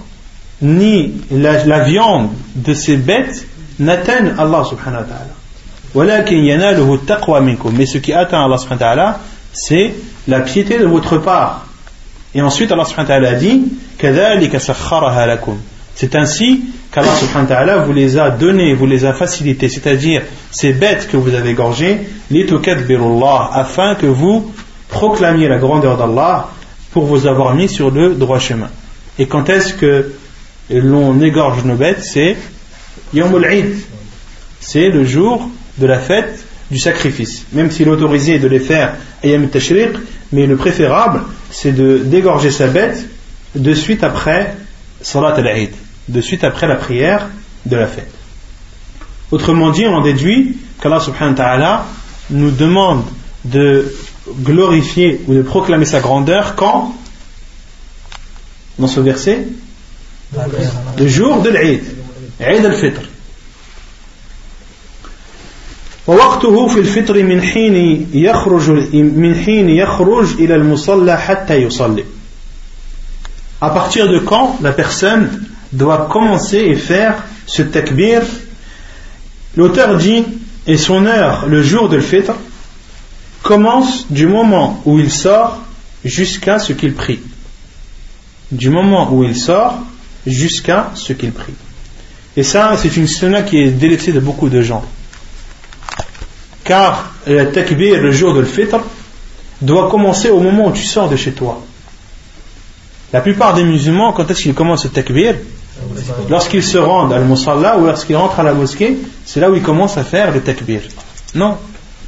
ni la, la viande de ces bêtes n'atteignent Allah subhanahu wa ta'ala. Mais ce qui atteint Allah subhanahu wa ta'ala, c'est la piété de votre part. Et ensuite, Allah subhanahu wa ta'ala dit C'est ainsi qu'Allah subhanahu vous les a donnés, vous les a facilités, c'est-à-dire ces bêtes que vous avez gorgées, afin que vous proclamiez la grandeur d'Allah pour vous avoir mis sur le droit chemin. Et quand est-ce que l'on égorge nos bêtes? C'est C'est le jour de la fête du sacrifice. Même s'il est autorisé de les faire Yom Tashriq, mais le préférable, c'est de d'égorger sa bête de suite après Salat al-Eid de suite après la prière de la fête. Autrement dit, on déduit qu'Allah subhanahu wa ta'ala nous demande de glorifier ou de proclamer sa grandeur quand? Dans ce verset? Le jour de l'Eid, Eid al-Fitr. ووقته في الفطر من حين يخرج من حين يخرج إلى المصلى حتى يصلي. À partir de quand la personne doit commencer et faire ce takbir. L'auteur dit, et son heure, le jour de l'fitr, commence du moment où il sort jusqu'à ce qu'il prie. Du moment où il sort jusqu'à ce qu'il prie. Et ça, c'est une sunna qui est délaissée de beaucoup de gens. Car le takbir, le jour de l'fitr, doit commencer au moment où tu sors de chez toi. La plupart des musulmans, quand est-ce qu'ils commencent le takbir? Lorsqu'ils se rendent à al-musalla ou lorsqu'ils rentrent à la mosquée, c'est là où ils commencent à faire le takbir. Non.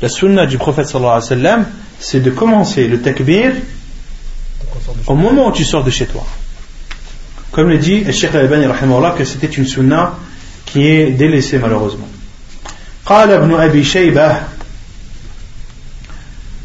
La sunna du prophète sallallahu alayhi wa sallam, c'est de commencer le takbir au moment où tu sors de chez toi. Comme le dit Sheikh al-Albani que c'était une sunna qui est délaissée malheureusement. قال ابن أبي شيبة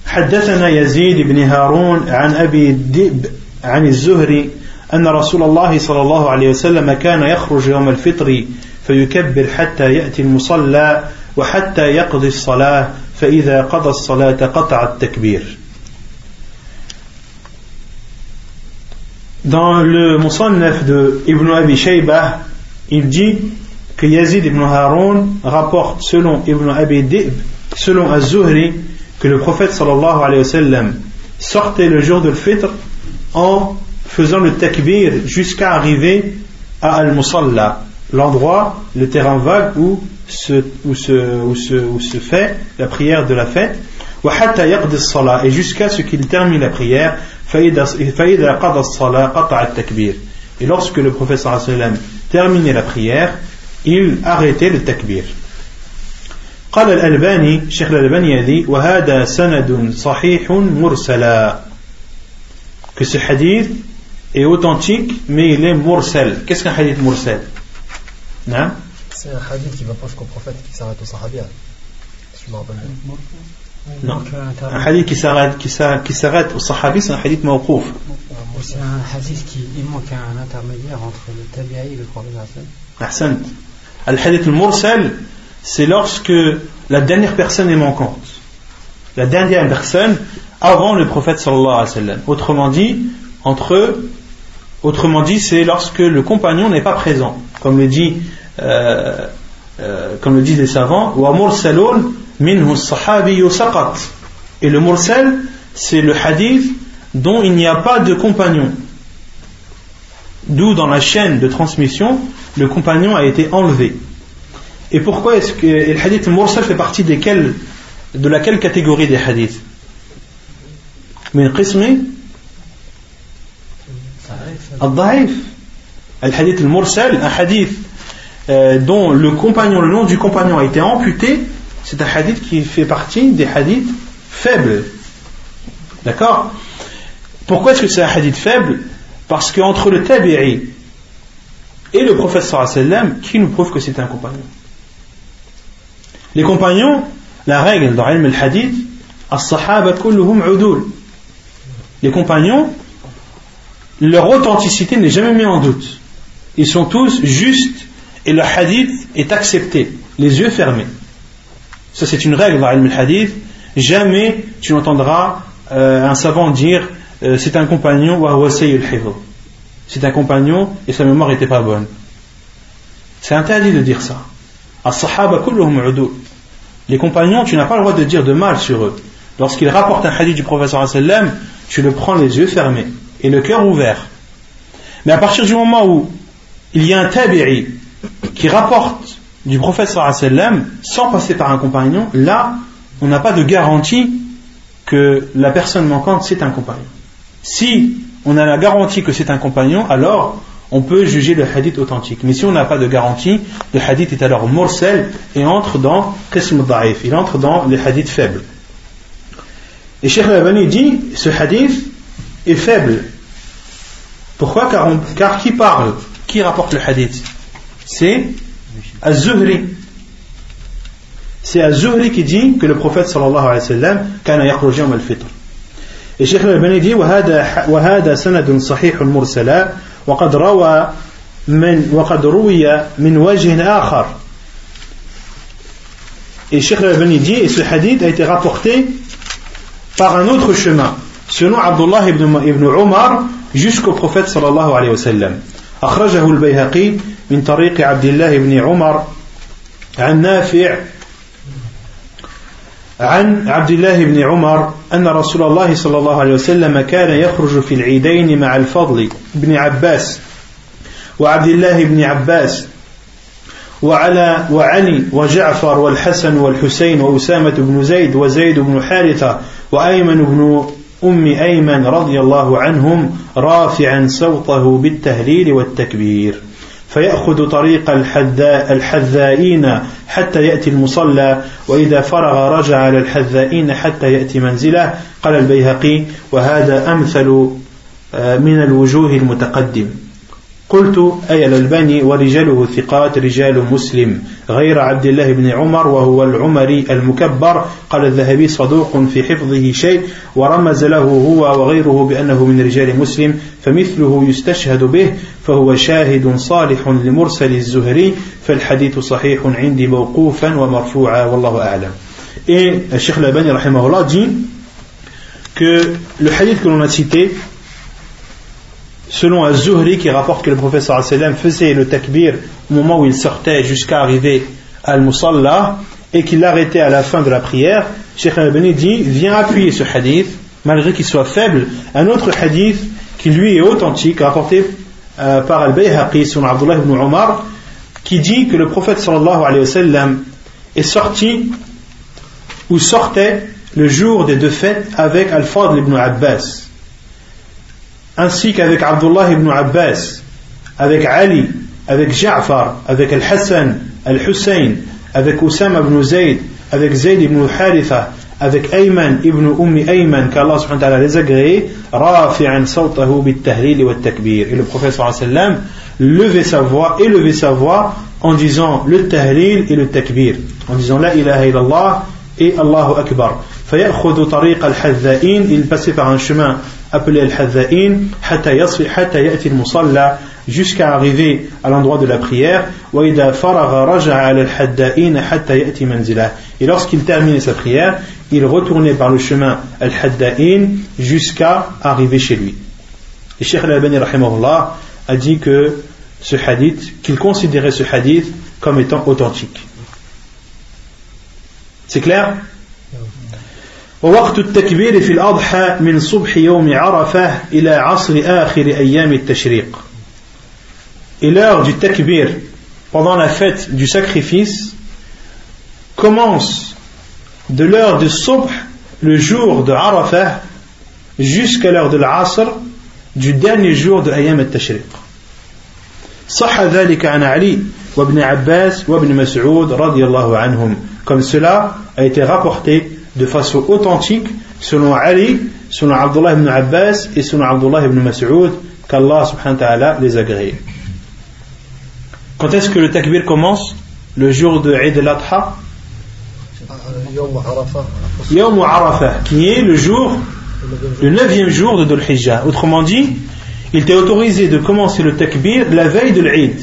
حدثنا يزيد بن هارون عن أبي دب عن الزهري أن رسول الله صلى الله عليه وسلم كان يخرج يوم الفطر فيكبر حتى يأتي المصلى وحتى يقضي الصلاة فإذا قضى الصلاة قطع التكبير. Dans le Musannaf de Ibn Abi Shaybah, il dit que Yazid ibn Harun rapporte selon Ibn Abi Dib, selon Az-Zuhri, que le prophète sallallahu alayhi wa sallam sortait le jour de l'Fitr en faisant le takbir jusqu'à arriver à Al-Musalla, l'endroit, le terrain vague où se, fait la prière de la fête, et jusqu'à ce qu'il termine la prière, et lorsque le prophète sallam terminait la prière, il arrêtait le takbir. قال الألباني شيخ الألباني يدي وهذا سند صحيح مرسلا que ce hadith est authentique, mais il est mursal. Qu'est-ce qu'un hadith mursal C'est un hadith qui va pas jusqu'au prophète qui s'arrête au sahabia. Si je me rappelle Non. Un hadith qui s'arrête, qui s'arrête au sahabi, c'est un hadith mawqouf. C'est un hadith qui il manque un intermédiaire entre le tabi'i et le prophète. Ahsan. Al hadith mursal, c'est lorsque la dernière personne est manquante. La dernière personne avant le prophète sallallahu alayhi wa sallam. Autrement dit, entre autrement dit, c'est lorsque le compagnon n'est pas présent. Comme le dit, euh, euh, disent les savants, Et le mursal, c'est le hadith dont il n'y a pas de compagnon. D'où dans la chaîne de transmission, le compagnon a été enlevé. Et pourquoi est-ce que le hadith mursal fait partie de laquelle catégorie des hadiths? Min qismi? Al-Da'if. Al-Hadith al-Mursal, un hadith euh, dont le le nom du compagnon a été amputé, c'est un hadith qui fait partie des hadiths faibles. D'accord? Pourquoi est-ce que c'est un hadith faible? Parce qu'entre le tabi'i et le prophète sallam, qui nous prouve que c'est un compagnon Les compagnons, la règle dans le hadith, as-sahaba kulluhum. Les compagnons, leur authenticité n'est jamais mise en doute. Ils sont tous justes et le hadith est accepté, les yeux fermés. Ça, c'est une règle dans le hadith. Jamais tu n'entendras euh, un savant dire euh, c'est un compagnon c'est un compagnon et sa mémoire n'était pas bonne. C'est interdit de dire ça. Les compagnons, tu n'as pas le droit de dire de mal sur eux. Lorsqu'ils rapportent un hadith du professeur tu le prends les yeux fermés et le cœur ouvert. Mais à partir du moment où il y a un tabi'i qui rapporte du prophète sallam sans passer par un compagnon, là, on n'a pas de garantie que la personne manquante c'est un compagnon. Si on a la garantie que c'est un compagnon, alors on peut juger le hadith authentique. Mais si on n'a pas de garantie, le hadith est alors morcel et entre dans qism da'if, il entre dans les hadiths faibles. Et Cheikh Al-Albani dit, ce hadith est faible. Pourquoi? Car, qui parle Qui rapporte le hadith? C'est Az-Zuhri. C'est Az-Zuhri qui dit que le prophète sallallahu alayhi wa sallam kana al-fitr. Cheikh Al-Albani dit وهذا وهذا سند صحيح مرسلا وقد روى من وقد روي من وجه آخر. Cheikh Al-Albani dit et ce hadith a été rapporté par un autre chemin selon Abdullah ibn, ibn Umar jusqu'au prophète sallallahu alayhi wa sallam. أخرجه البيهقي من طريق عبد الله بن عمر عن نافع عن عبد الله بن عمر أن رسول الله صلى الله عليه وسلم كان يخرج في العيدين مع الفضل بن عباس وعبد الله بن عباس وعلى وعلي وجعفر والحسن والحسين وأسامة بن زيد وزيد بن حارثة وأيمن بن أم أيمن رضي الله عنهم رافعا صوته بالتهليل والتكبير. فيأخذ طريق الحذائين حتى يأتي المصلى وإذا فرغ رجع على الحذائين حتى يأتي منزله قال البيهقي وهذا أمثل آه، من الوجوه المتقدم. قلت أي الألباني ورجاله ثقات رجال مسلم غير عبد الله بن عمر وهو العمري المكبر. قال الذهبي صدوق في حفظه شيء ورمز له هو وغيره بأنه من رجال مسلم فمثله يستشهد به فهو شاهد صالح لمرسل الزهري فالحديث صحيح عندي موقوفا ومرفوعا والله أعلم. Et Cheikh Labani rahimahullah dit que le hadith que l'on a cité selon Az-Zuhri qui rapporte que le professeur sallam faisait le takbir au moment où il sortait jusqu'à arriver al-Musalla et qu'il l'arrêtait à la fin de la prière, Sheikh al-Bani dit vient appuyer ce hadith, malgré qu'il soit faible, un autre hadith qui lui est authentique, rapporté euh, par Al-Bayhaqi sur Abdullah ibn Omar, qui dit que le prophète sallallahu alayhi wa sallam est sorti ou sortait le jour des deux fêtes avec Al-Fadl ibn Abbas ainsi qu'avec Abdullah ibn Abbas, avec Ali, avec Ja'far, avec Al-Hassan, Al-Hussein, avec Oussama ibn Zayd, avec Zayd ibn Haritha, avec Ayman ibn Ummi Ayman, qu'Allah subhanahu wa ta'ala les a agréés, rafi'an sawtahu bit tahlil wa takbir. Et le prophète sallallahu levait sa voix, élevait sa voix en disant le tahlil et le takbir, en disant la ilaha illallah et Allahu akbar. فيأخذ طريق الحذائين il passait par un chemin appelé al-musalla, jusqu'à arriver à l'endroit de la prière, et lorsqu'il terminait sa prière, il retournait par le chemin al-Hadda'in jusqu'à arriver chez lui. Et Cheikh al-Albani a dit que ce hadith, qu'il considérait ce hadith comme étant authentique. C'est clair? ووقت التكبير في الأضحى من صبح يوم عرفة إلى عصر آخر أيام التشريق Et l'heure du takbir pendant la fête du sacrifice commence de l'heure du subh, le jour de Arafah, jusqu'à l'heure de l'Asr, du dernier jour de Ayam al-Tashriq. صح ذلك عن علي وابن عباس وابن مسعود رضي الله عنهم comme cela a été rapporté de façon authentique selon Ali, selon Abdullah ibn Abbas et selon Abdullah ibn Mas'ud, qu'Allah subhanahu wa ta'ala les agrée. Quand est-ce que le takbir commence? Le jour de Eid al-Adha? Yawm Arafah, qui est le jour, le neuvième jour de Dhul Hijjah. Autrement dit, il t'est autorisé de commencer le takbir la veille de l'Eid.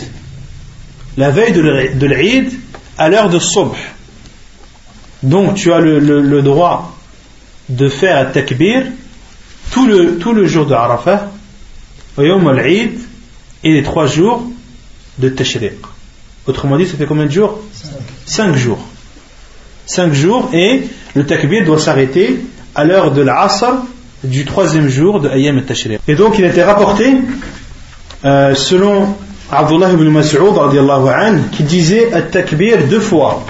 La veille de l'Eid à l'heure de Subh. Donc tu as le, droit de faire un takbir tout le, jour de Arafah, Yawm al-Eid, et les trois jours de Tashriq. Autrement dit, ça fait combien de jours? Cinq jours. Cinq jours et le takbir doit s'arrêter à l'heure de l'Asr du troisième jour de Ayyam al-Tashriq. Et donc il a été rapporté euh, selon Abdullah ibn Mas'ud qui disait al-takbir deux fois.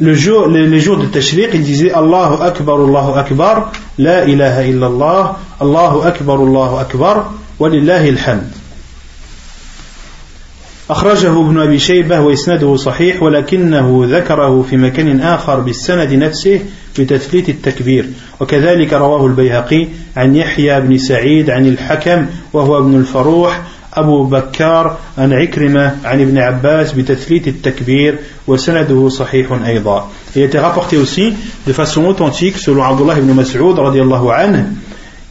Le jour, les, les, jours de Tashriq, il disait Allahu Akbar, Allahu Akbar, La ilaha illallah, Allahu Akbar, Allahu Akbar, Walillahi alhamd. أخرجه ابن أبي شيبة وإسناده صحيح ولكنه ذكره في مكان آخر بالسند نفسه بتثليث التكبير وكذلك رواه البيهقي عن يحيى بن سعيد عن الحكم وهو ابن الفروح أبو بكار عن عكرمة عن ابن عباس بتثليث التكبير وسنده صحيح أيضا Il a été rapporté aussi de façon authentique selon Abdullah ibn Mas'ud radiallahu anhu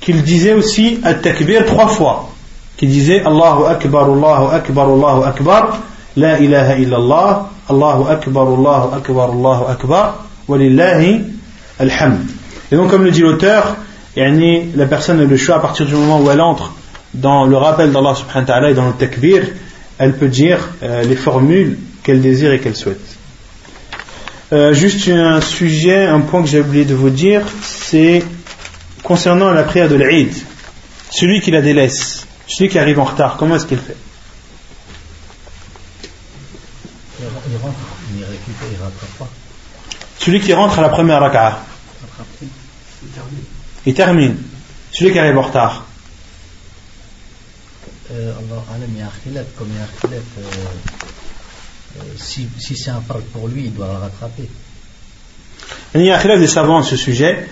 qu'il disait aussi at-takbir trois fois qui disait Allahu Akbar, Allahu Akbar, Allahu Akbar, La ilaha illallah, Allahu Akbar, Allahu Akbar, Allahu Akbar, Walillahi alhamd. Et donc, comme le dit l'auteur, la personne a le choix à partir du moment où elle entre dans le rappel d'Allah subhanahu wa ta'ala et dans le takbir, elle peut dire euh, les formules qu'elle désire et qu'elle souhaite. Euh, juste un sujet, un point que j'ai oublié de vous dire, c'est concernant la prière de l'Eid. Celui qui la délaisse, celui qui arrive en retard, comment est-ce qu'il fait? Il rentre, il récupère, il rattrape pas. Celui qui rentre à la première raka'a. Il termine. Celui qui arrive en retard. Euh, Allah il y comme si, c'est un farc pour lui, il doit le rattraper. Il y a des savants à ce sujet.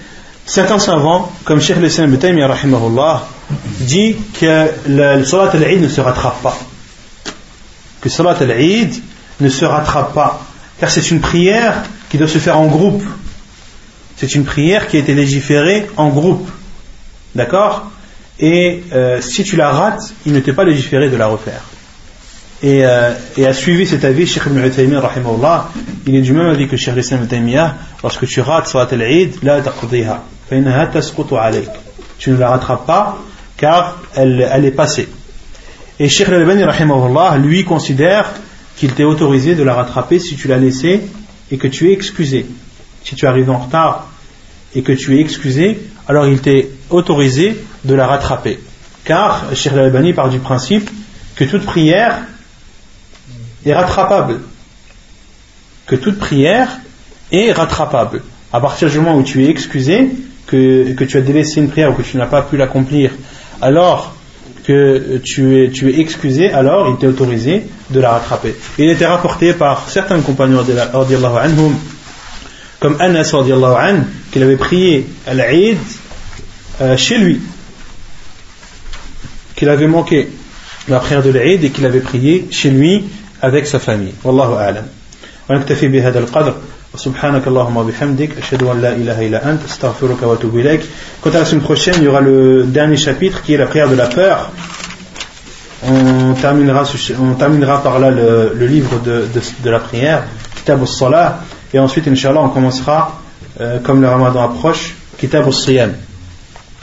Certains savants, comme Cheikh Lissan Ibn rahimahullah, dit que le salat al-Eid ne se rattrape pas. Que salat al-Eid ne se rattrape pas. Car c'est une prière qui doit se faire en groupe. C'est une prière qui a été légiférée en groupe. D'accord? Et euh, si tu la rates, il ne t'est pas légiféré de la refaire. Et, euh, et a suivi cet avis, Cheikh Ibn Utaymiyyah, il est du même avis que Cheikh Ibn Utaymiyyah, lorsque tu rates Salat al-Eid, la taqdiha, tu ne la rattrapes pas, car elle, elle est passée. Et Cheikh Al-Albani, lui, considère qu'il t'est autorisé de la rattraper si tu l'as laissée et que tu es excusé. Si tu arrives en retard et que tu es excusé, alors il t'est autorisé de la rattraper. Car Cheikh Al-Albani part du principe que toute prière est rattrapable. Que toute prière est rattrapable. À partir du moment où tu es excusé, que, tu as délaissé une prière ou que tu n'as pas pu l'accomplir, alors que tu es, excusé, alors il t'est autorisé de la rattraper. Il était rapporté par certains compagnons anhum, comme Anas qu'il avait prié à l'Aïd euh, chez lui, qu'il avait manqué la prière de l'Aïd et qu'il avait prié chez lui avec sa famille. Wallahu a'lam. ونكتفي بهذا القدر وسبحانك اللهم وبحمدك أشهد أن لا إله إلا أنت أستغفرك وأتوب إليك Quant à la semaine prochaine, il y aura le dernier chapitre qui est la prière de la peur. On terminera, on terminera par là le, le livre de, de, de, la prière, Kitab al-Salah, et ensuite, Inch'Allah, on commencera, euh, comme le ramadan approche, Kitab al-Siyam.